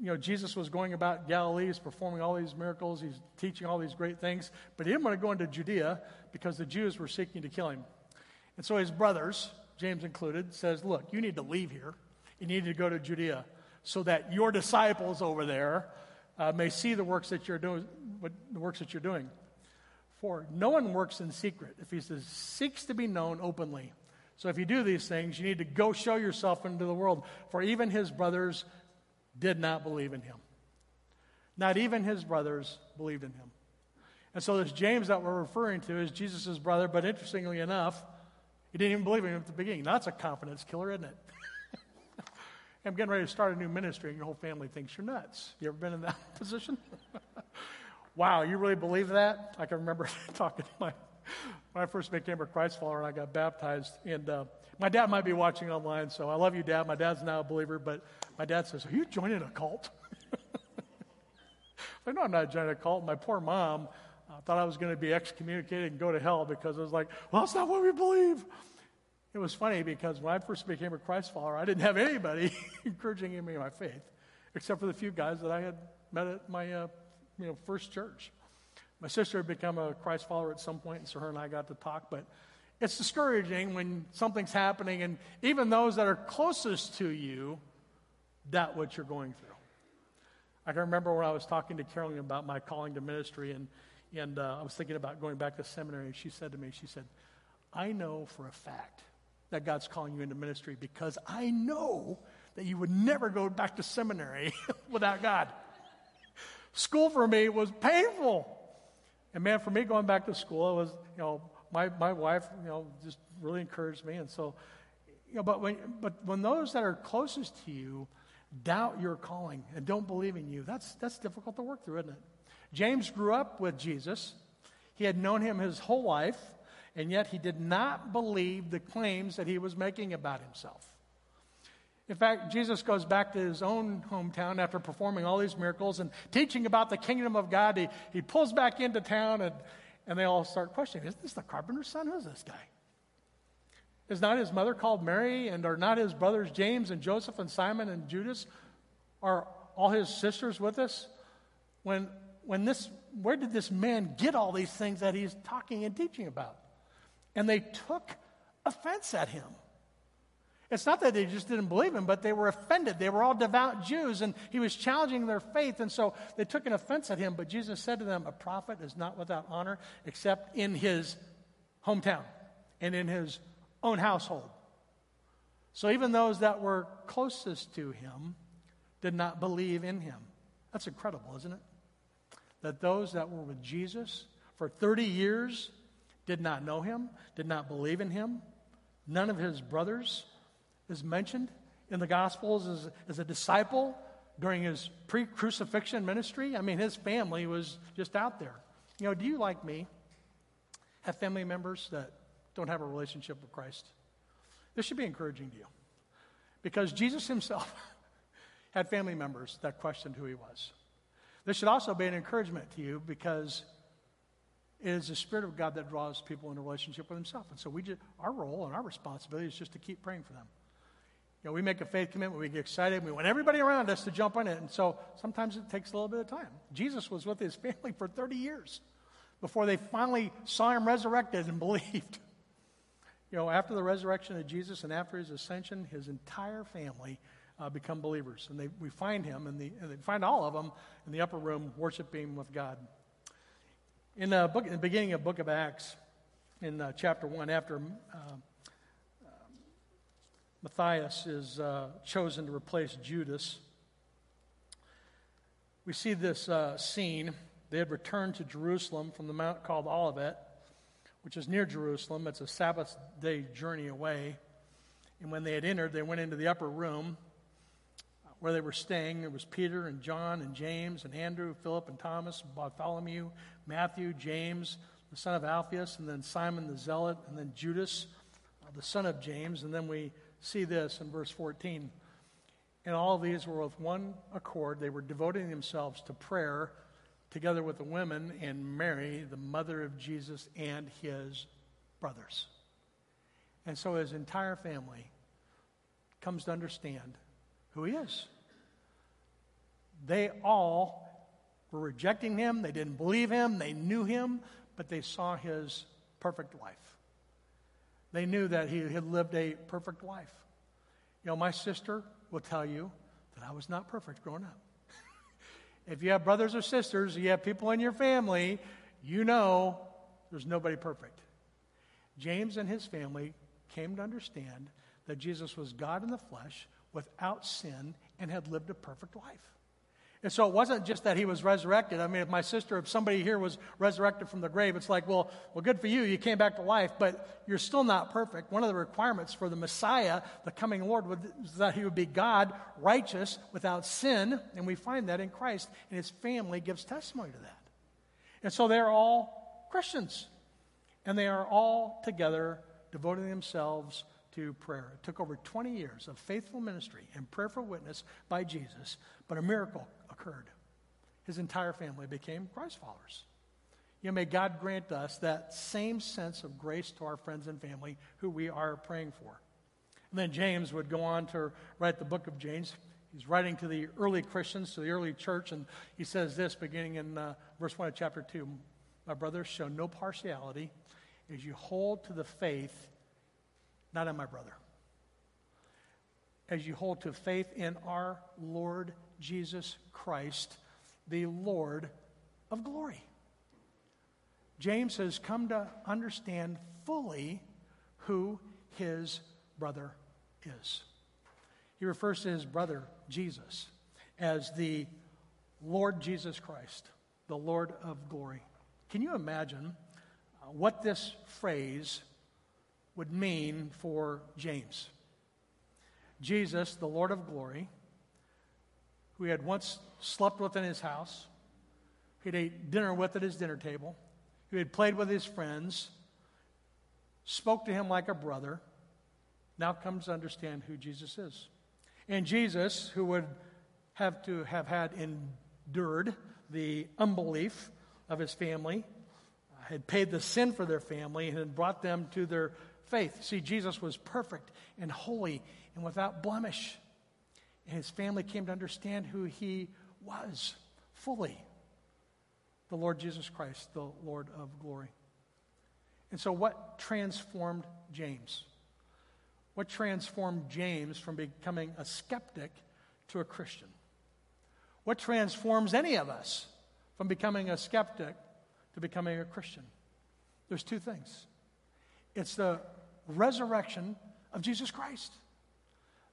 you know, Jesus was going about Galilee, he's performing all these miracles, he's teaching all these great things, but he didn't want to go into Judea because the Jews were seeking to kill him. And so his brothers, James included, says, "Look, you need to leave here. You need to go to Judea so that your disciples over there uh, may see the works that you're doing, what, the works that you're doing. For no one works in secret if he says, seeks to be known openly. So if you do these things, you need to go show yourself into the world. For even his brothers did not believe in him. Not even his brothers believed in him. And so this James that we're referring to is Jesus' brother, but interestingly enough, he didn't even believe in him at the beginning. That's a confidence killer, isn't it? I'm getting ready to start a new ministry, and your whole family thinks you're nuts. You ever been in that position? wow, you really believe that? I can remember talking to my when I first became a Christ follower and I got baptized. And uh, my dad might be watching online, so I love you, Dad. My dad's now a believer, but my dad says, "Are you joining a cult?" I know I'm not joining a cult. My poor mom uh, thought I was going to be excommunicated and go to hell because I was like, "Well, that's not what we believe." It was funny because when I first became a Christ follower, I didn't have anybody encouraging me in my faith, except for the few guys that I had met at my uh, you know first church. My sister had become a Christ follower at some point, and so her and I got to talk. But it's discouraging when something's happening, and even those that are closest to you doubt what you're going through. I can remember when I was talking to Carolyn about my calling to ministry, and, and uh, I was thinking about going back to seminary, and she said to me, she said, I know for a fact that God's calling you into ministry because I know that you would never go back to seminary without God. School for me was painful. And man, for me going back to school, it was, you know, my, my wife, you know, just really encouraged me. And so, you know, but when, but when those that are closest to you doubt your calling and don't believe in you, that's, that's difficult to work through, isn't it? James grew up with Jesus. He had known him his whole life, and yet he did not believe the claims that he was making about himself. In fact, Jesus goes back to his own hometown after performing all these miracles and teaching about the kingdom of God. He, he pulls back into town, and, and they all start questioning Is this the carpenter's son? Who is this guy? Is not his mother called Mary, and are not his brothers James and Joseph and Simon and Judas? Are all his sisters with us? When, when this, where did this man get all these things that he's talking and teaching about? And they took offense at him. It's not that they just didn't believe him, but they were offended. They were all devout Jews, and he was challenging their faith, and so they took an offense at him. But Jesus said to them, A prophet is not without honor except in his hometown and in his own household. So even those that were closest to him did not believe in him. That's incredible, isn't it? That those that were with Jesus for 30 years did not know him, did not believe in him. None of his brothers is mentioned in the Gospels as, as a disciple during his pre crucifixion ministry. I mean, his family was just out there. You know, do you, like me, have family members that don't have a relationship with Christ? This should be encouraging to you. Because Jesus himself had family members that questioned who he was. This should also be an encouragement to you because it is the Spirit of God that draws people into relationship with Himself. And so we just, our role and our responsibility is just to keep praying for them. Know, we make a faith commitment, we get excited, we want everybody around us to jump on it. And so sometimes it takes a little bit of time. Jesus was with his family for 30 years before they finally saw him resurrected and believed. You know, after the resurrection of Jesus and after his ascension, his entire family uh, become believers. And they, we find him, in the, and they find all of them in the upper room worshiping with God. In the, book, in the beginning of book of Acts, in uh, chapter 1, after uh, Matthias is uh, chosen to replace Judas, we see this uh, scene. They had returned to Jerusalem from the mount called Olivet, which is near Jerusalem. It's a Sabbath day journey away. And when they had entered, they went into the upper room where they were staying. There was Peter and John and James and Andrew, Philip and Thomas, Bartholomew, Matthew, James, the son of Alphaeus, and then Simon the Zealot, and then Judas, uh, the son of James. And then we see this in verse 14. And all these were with one accord. They were devoting themselves to prayer together with the women and Mary, the mother of Jesus, and his brothers. And so his entire family comes to understand who he is. They all were rejecting him. They didn't believe him. They knew him, but they saw his perfect life. They knew that he had lived a perfect life. You know, my sister will tell you that I was not perfect growing up. if you have brothers or sisters, you have people in your family, you know there's nobody perfect. James and his family came to understand that Jesus was God in the flesh without sin and had lived a perfect life. And so it wasn't just that he was resurrected. I mean, if my sister, if somebody here was resurrected from the grave, it's like, well, well, good for you. You came back to life, but you're still not perfect. One of the requirements for the Messiah, the coming Lord, was that he would be God, righteous, without sin. And we find that in Christ. And his family gives testimony to that. And so they're all Christians. And they are all together devoting themselves to prayer. It took over 20 years of faithful ministry and prayerful witness by Jesus, but a miracle occurred. His entire family became Christ followers. You know, may God grant us that same sense of grace to our friends and family who we are praying for. And then James would go on to write the book of James. He's writing to the early Christians, to the early church, and he says this beginning in uh, verse 1 of chapter 2 My brothers, show no partiality as you hold to the faith, not in my brother, as you hold to faith in our Lord Jesus Christ, the Lord of glory. James has come to understand fully who his brother is. He refers to his brother, Jesus, as the Lord Jesus Christ, the Lord of glory. Can you imagine uh, what this phrase would mean for James? Jesus, the Lord of glory, who he had once slept with in his house, who had ate dinner with at his dinner table, who had played with his friends, spoke to him like a brother, now comes to understand who Jesus is. And Jesus, who would have to have had endured the unbelief of his family, uh, had paid the sin for their family, and had brought them to their faith. See, Jesus was perfect and holy and without blemish. And his family came to understand who he was fully the Lord Jesus Christ, the Lord of glory. And so, what transformed James? What transformed James from becoming a skeptic to a Christian? What transforms any of us from becoming a skeptic to becoming a Christian? There's two things it's the resurrection of Jesus Christ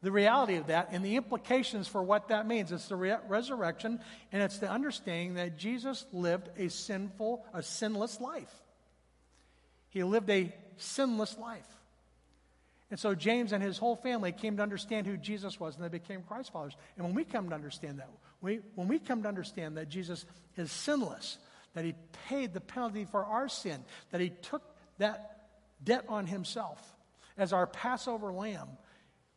the reality of that and the implications for what that means. It's the re- resurrection, and it's the understanding that Jesus lived a sinful, a sinless life. He lived a sinless life. And so James and his whole family came to understand who Jesus was, and they became Christ followers. And when we come to understand that, we, when we come to understand that Jesus is sinless, that he paid the penalty for our sin, that he took that debt on himself as our Passover lamb,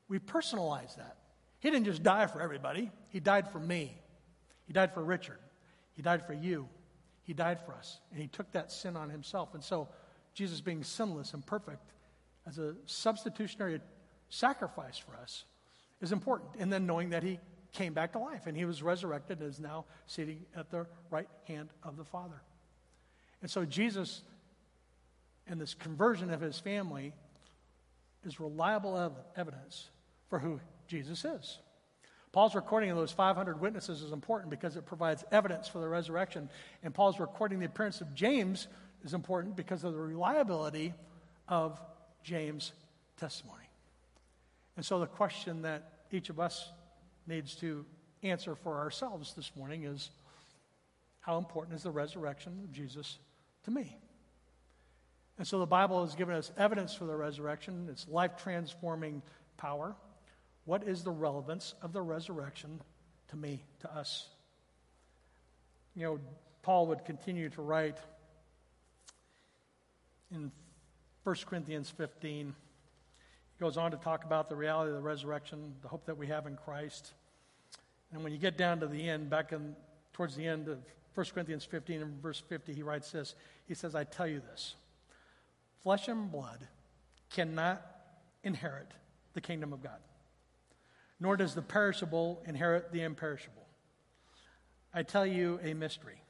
we personalize that. He didn't just die for everybody, He died for me. He died for Richard. He died for you. He died for us. And He took that sin on Himself. And so, Jesus being sinless and perfect as a substitutionary sacrifice for us is important. And then knowing that He came back to life and He was resurrected and is now sitting at the right hand of the Father. And so, Jesus and this conversion of His family is reliable ev- evidence for who Jesus is. Paul's recording of those 500 witnesses is important because it provides evidence for the resurrection. And Paul's recording the appearance of James is important because of the reliability of James' testimony. And so the question that each of us needs to answer for ourselves this morning is how important is the resurrection of Jesus to me? And so the Bible has given us evidence for the resurrection, its life transforming power. What is the relevance of the resurrection to me, to us? You know, Paul would continue to write in 1 Corinthians 15. He goes on to talk about the reality of the resurrection, the hope that we have in Christ. And when you get down to the end, back in, towards the end of 1 Corinthians 15 and verse 50, he writes this. He says, I tell you this flesh and blood cannot inherit the kingdom of God, nor does the perishable inherit the imperishable. I tell you a mystery.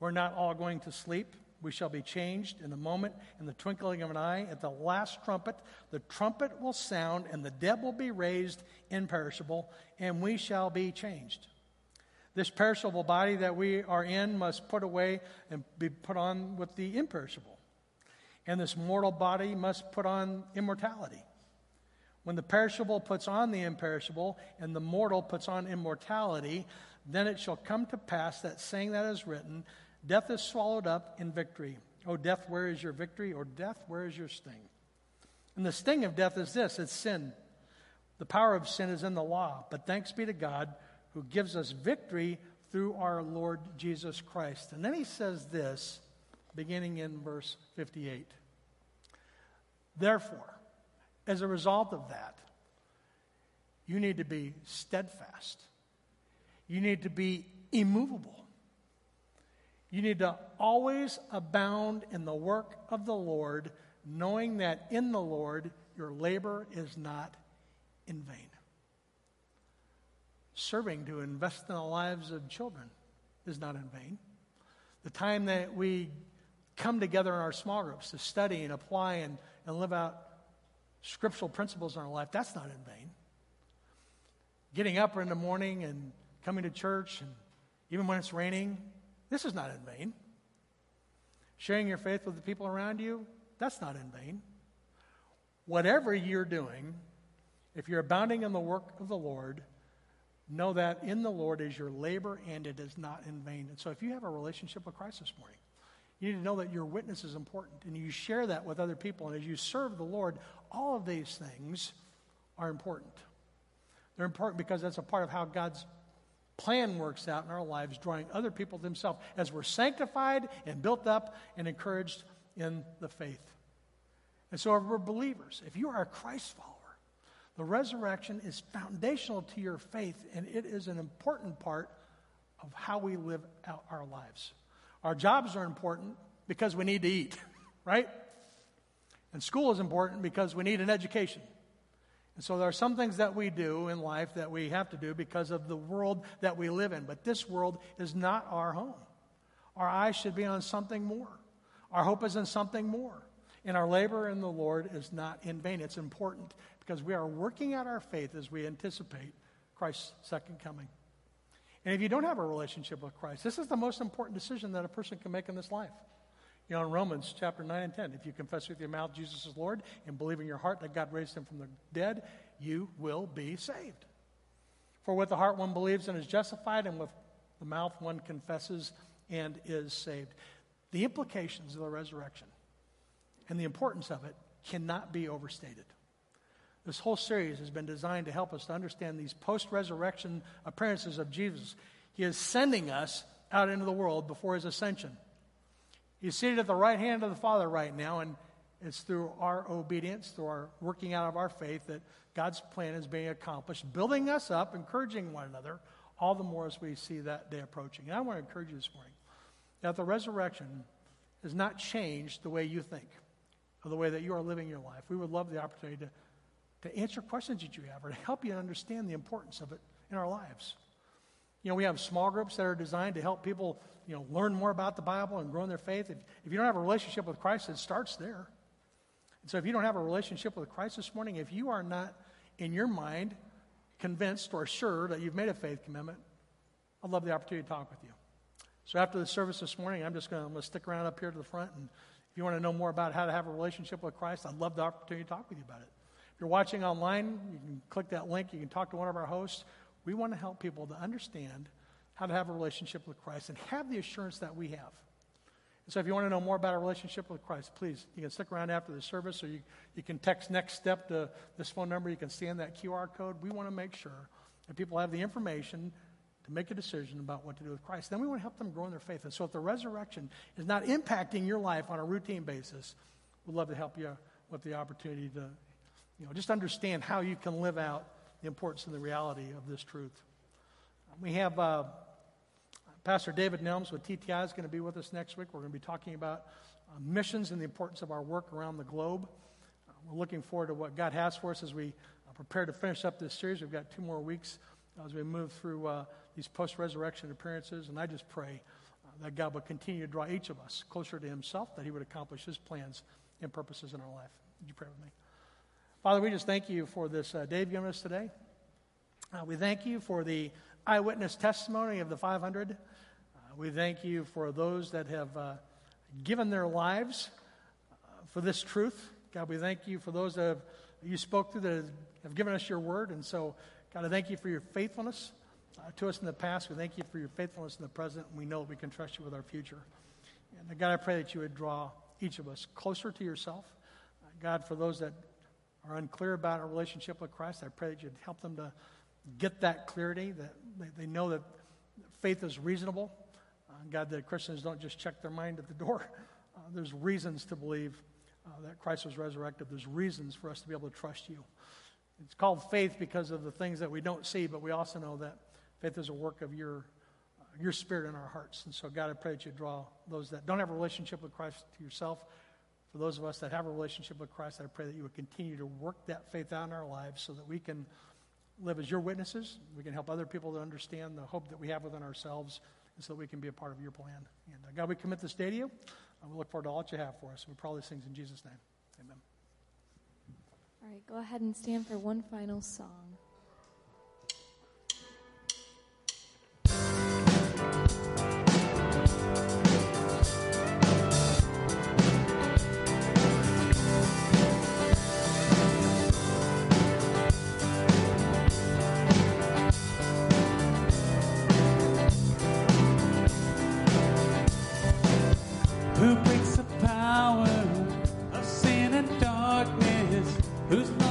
We're not all going to sleep. We shall be changed in a moment, in the twinkling of an eye. At the last trumpet, the trumpet will sound, and the dead will be raised imperishable, and we shall be changed. This perishable body that we are in must put away and be put on with the imperishable. And this mortal body must put on immortality. When the perishable puts on the imperishable, and the mortal puts on immortality, then it shall come to pass that saying that is written, Death is swallowed up in victory. O death, where is your victory? Or death, where is your sting? And the sting of death is this it's sin. The power of sin is in the law. But thanks be to God who gives us victory through our Lord Jesus Christ. And then he says this, beginning in verse 58. Therefore, as a result of that, you need to be steadfast. You need to be immovable. You need to always abound in the work of the Lord, knowing that in the Lord your labor is not in vain. Serving to invest in the lives of children is not in vain. The time that we come together in our small groups to study and apply and, and live out scriptural principles in our life, that's not in vain. Getting up in the morning and coming to church, and even when it's raining, this is not in vain. Sharing your faith with the people around you, that's not in vain. Whatever you're doing, if you're abounding in the work of the Lord, know that in the Lord is your labor and it is not in vain. And so if you have a relationship with Christ this morning, you need to know that your witness is important and you share that with other people. And as you serve the Lord, all of these things are important. They're important because that's a part of how God's plan works out in our lives, drawing other people to Himself as we're sanctified and built up and encouraged in the faith. And so, if we're believers, if you are a Christ follower, the resurrection is foundational to your faith, and it is an important part of how we live out our lives. Our jobs are important because we need to eat, right? And school is important because we need an education. And so there are some things that we do in life that we have to do because of the world that we live in. But this world is not our home. Our eyes should be on something more. Our hope is in something more. And our labor in the Lord is not in vain. It's important because we are working out our faith as we anticipate Christ's second coming. And if you don't have a relationship with Christ, this is the most important decision that a person can make in this life. You know, in Romans chapter 9 and 10, if you confess with your mouth Jesus is Lord and believe in your heart that God raised him from the dead, you will be saved. For with the heart one believes and is justified, and with the mouth one confesses and is saved. The implications of the resurrection and the importance of it cannot be overstated. This whole series has been designed to help us to understand these post resurrection appearances of Jesus. He is sending us out into the world before his ascension. He's seated at the right hand of the Father right now, and it's through our obedience, through our working out of our faith, that God's plan is being accomplished, building us up, encouraging one another, all the more as we see that day approaching. And I want to encourage you this morning that the resurrection has not changed the way you think or the way that you are living your life. We would love the opportunity to, to answer questions that you have or to help you understand the importance of it in our lives. You know, we have small groups that are designed to help people you know, learn more about the Bible and grow in their faith. If, if you don't have a relationship with Christ, it starts there. And so if you don't have a relationship with Christ this morning, if you are not in your mind convinced or sure that you've made a faith commitment, I'd love the opportunity to talk with you. So after the service this morning, I'm just going to stick around up here to the front. And if you want to know more about how to have a relationship with Christ, I'd love the opportunity to talk with you about it. If you're watching online, you can click that link. You can talk to one of our hosts. We want to help people to understand how to have a relationship with Christ and have the assurance that we have. And so if you want to know more about our relationship with Christ, please, you can stick around after the service or you, you can text next step to this phone number. You can scan that QR code. We want to make sure that people have the information to make a decision about what to do with Christ. Then we want to help them grow in their faith. And so if the resurrection is not impacting your life on a routine basis, we'd love to help you with the opportunity to, you know, just understand how you can live out the importance and the reality of this truth. We have uh, Pastor David Nelms with TTI is going to be with us next week. We're going to be talking about uh, missions and the importance of our work around the globe. Uh, we're looking forward to what God has for us as we uh, prepare to finish up this series. We've got two more weeks as we move through uh, these post resurrection appearances. And I just pray uh, that God would continue to draw each of us closer to Himself, that He would accomplish His plans and purposes in our life. Would you pray with me? Father, we just thank you for this uh, day you've given us today. Uh, we thank you for the eyewitness testimony of the 500. Uh, we thank you for those that have uh, given their lives uh, for this truth. God, we thank you for those that have, you spoke to that have given us your word. And so, God, I thank you for your faithfulness uh, to us in the past. We thank you for your faithfulness in the present. And we know that we can trust you with our future. And God, I pray that you would draw each of us closer to yourself. Uh, God, for those that are unclear about our relationship with Christ, I pray that you'd help them to get that clarity, that they, know that faith is reasonable. Uh, God, that Christians don't just check their mind at the door. Uh, there's reasons to believe uh, that Christ was resurrected. There's reasons for us to be able to trust you. It's called faith because of the things that we don't see, but we also know that faith is a work of your, uh, your spirit in our hearts. And so, God, I pray that you draw those that don't have a relationship with Christ to yourself. For those of us that have a relationship with Christ, I pray that you would continue to work that faith out in our lives so that we can live as your witnesses. We can help other people to understand the hope that we have within ourselves and so that we can be a part of your plan. And uh, God, we commit this day to you. And we look forward to all that you have for us. We pray all these things in Jesus' name. Amen. All right, go ahead and stand for one final song. Darkness?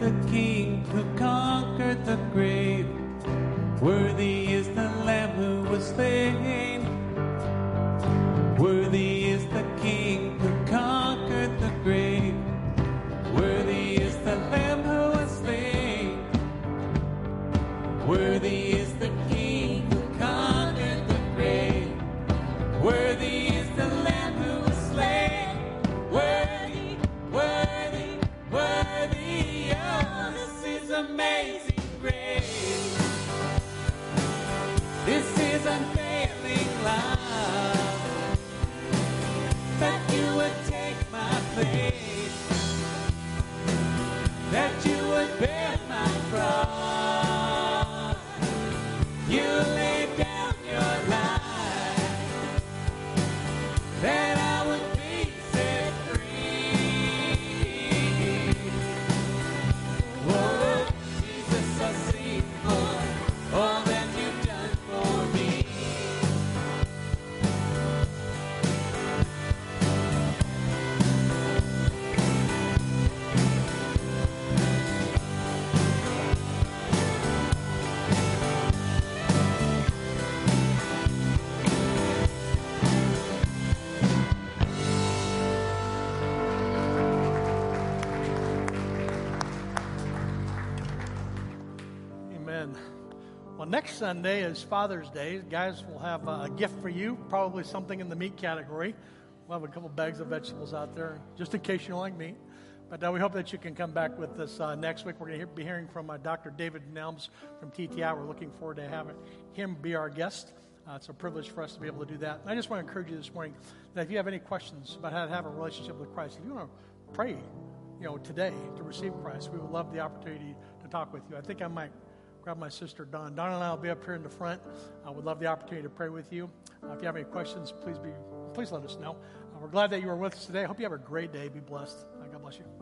Worthy Sunday is Father's Day. Guys, we'll have a gift for you, probably something in the meat category. We'll have a couple bags of vegetables out there, just in case you don't like meat. But uh, we hope that you can come back with us uh, next week. We're going to be hearing from uh, Dr. David Nelms from TTI. We're looking forward to having him be our guest. Uh, it's a privilege for us to be able to do that. And I just want to encourage you this morning that if you have any questions about how to have a relationship with Christ, if you want to pray, you know, today to receive Christ, we would love the opportunity to talk with you. I think I might grab my sister Don. Dawn and I will be up here in the front. I would love the opportunity to pray with you. Uh, if you have any questions, please be please let us know. Uh, we're glad that you were with us today. I hope you have a great day. Be blessed. Uh, God bless you.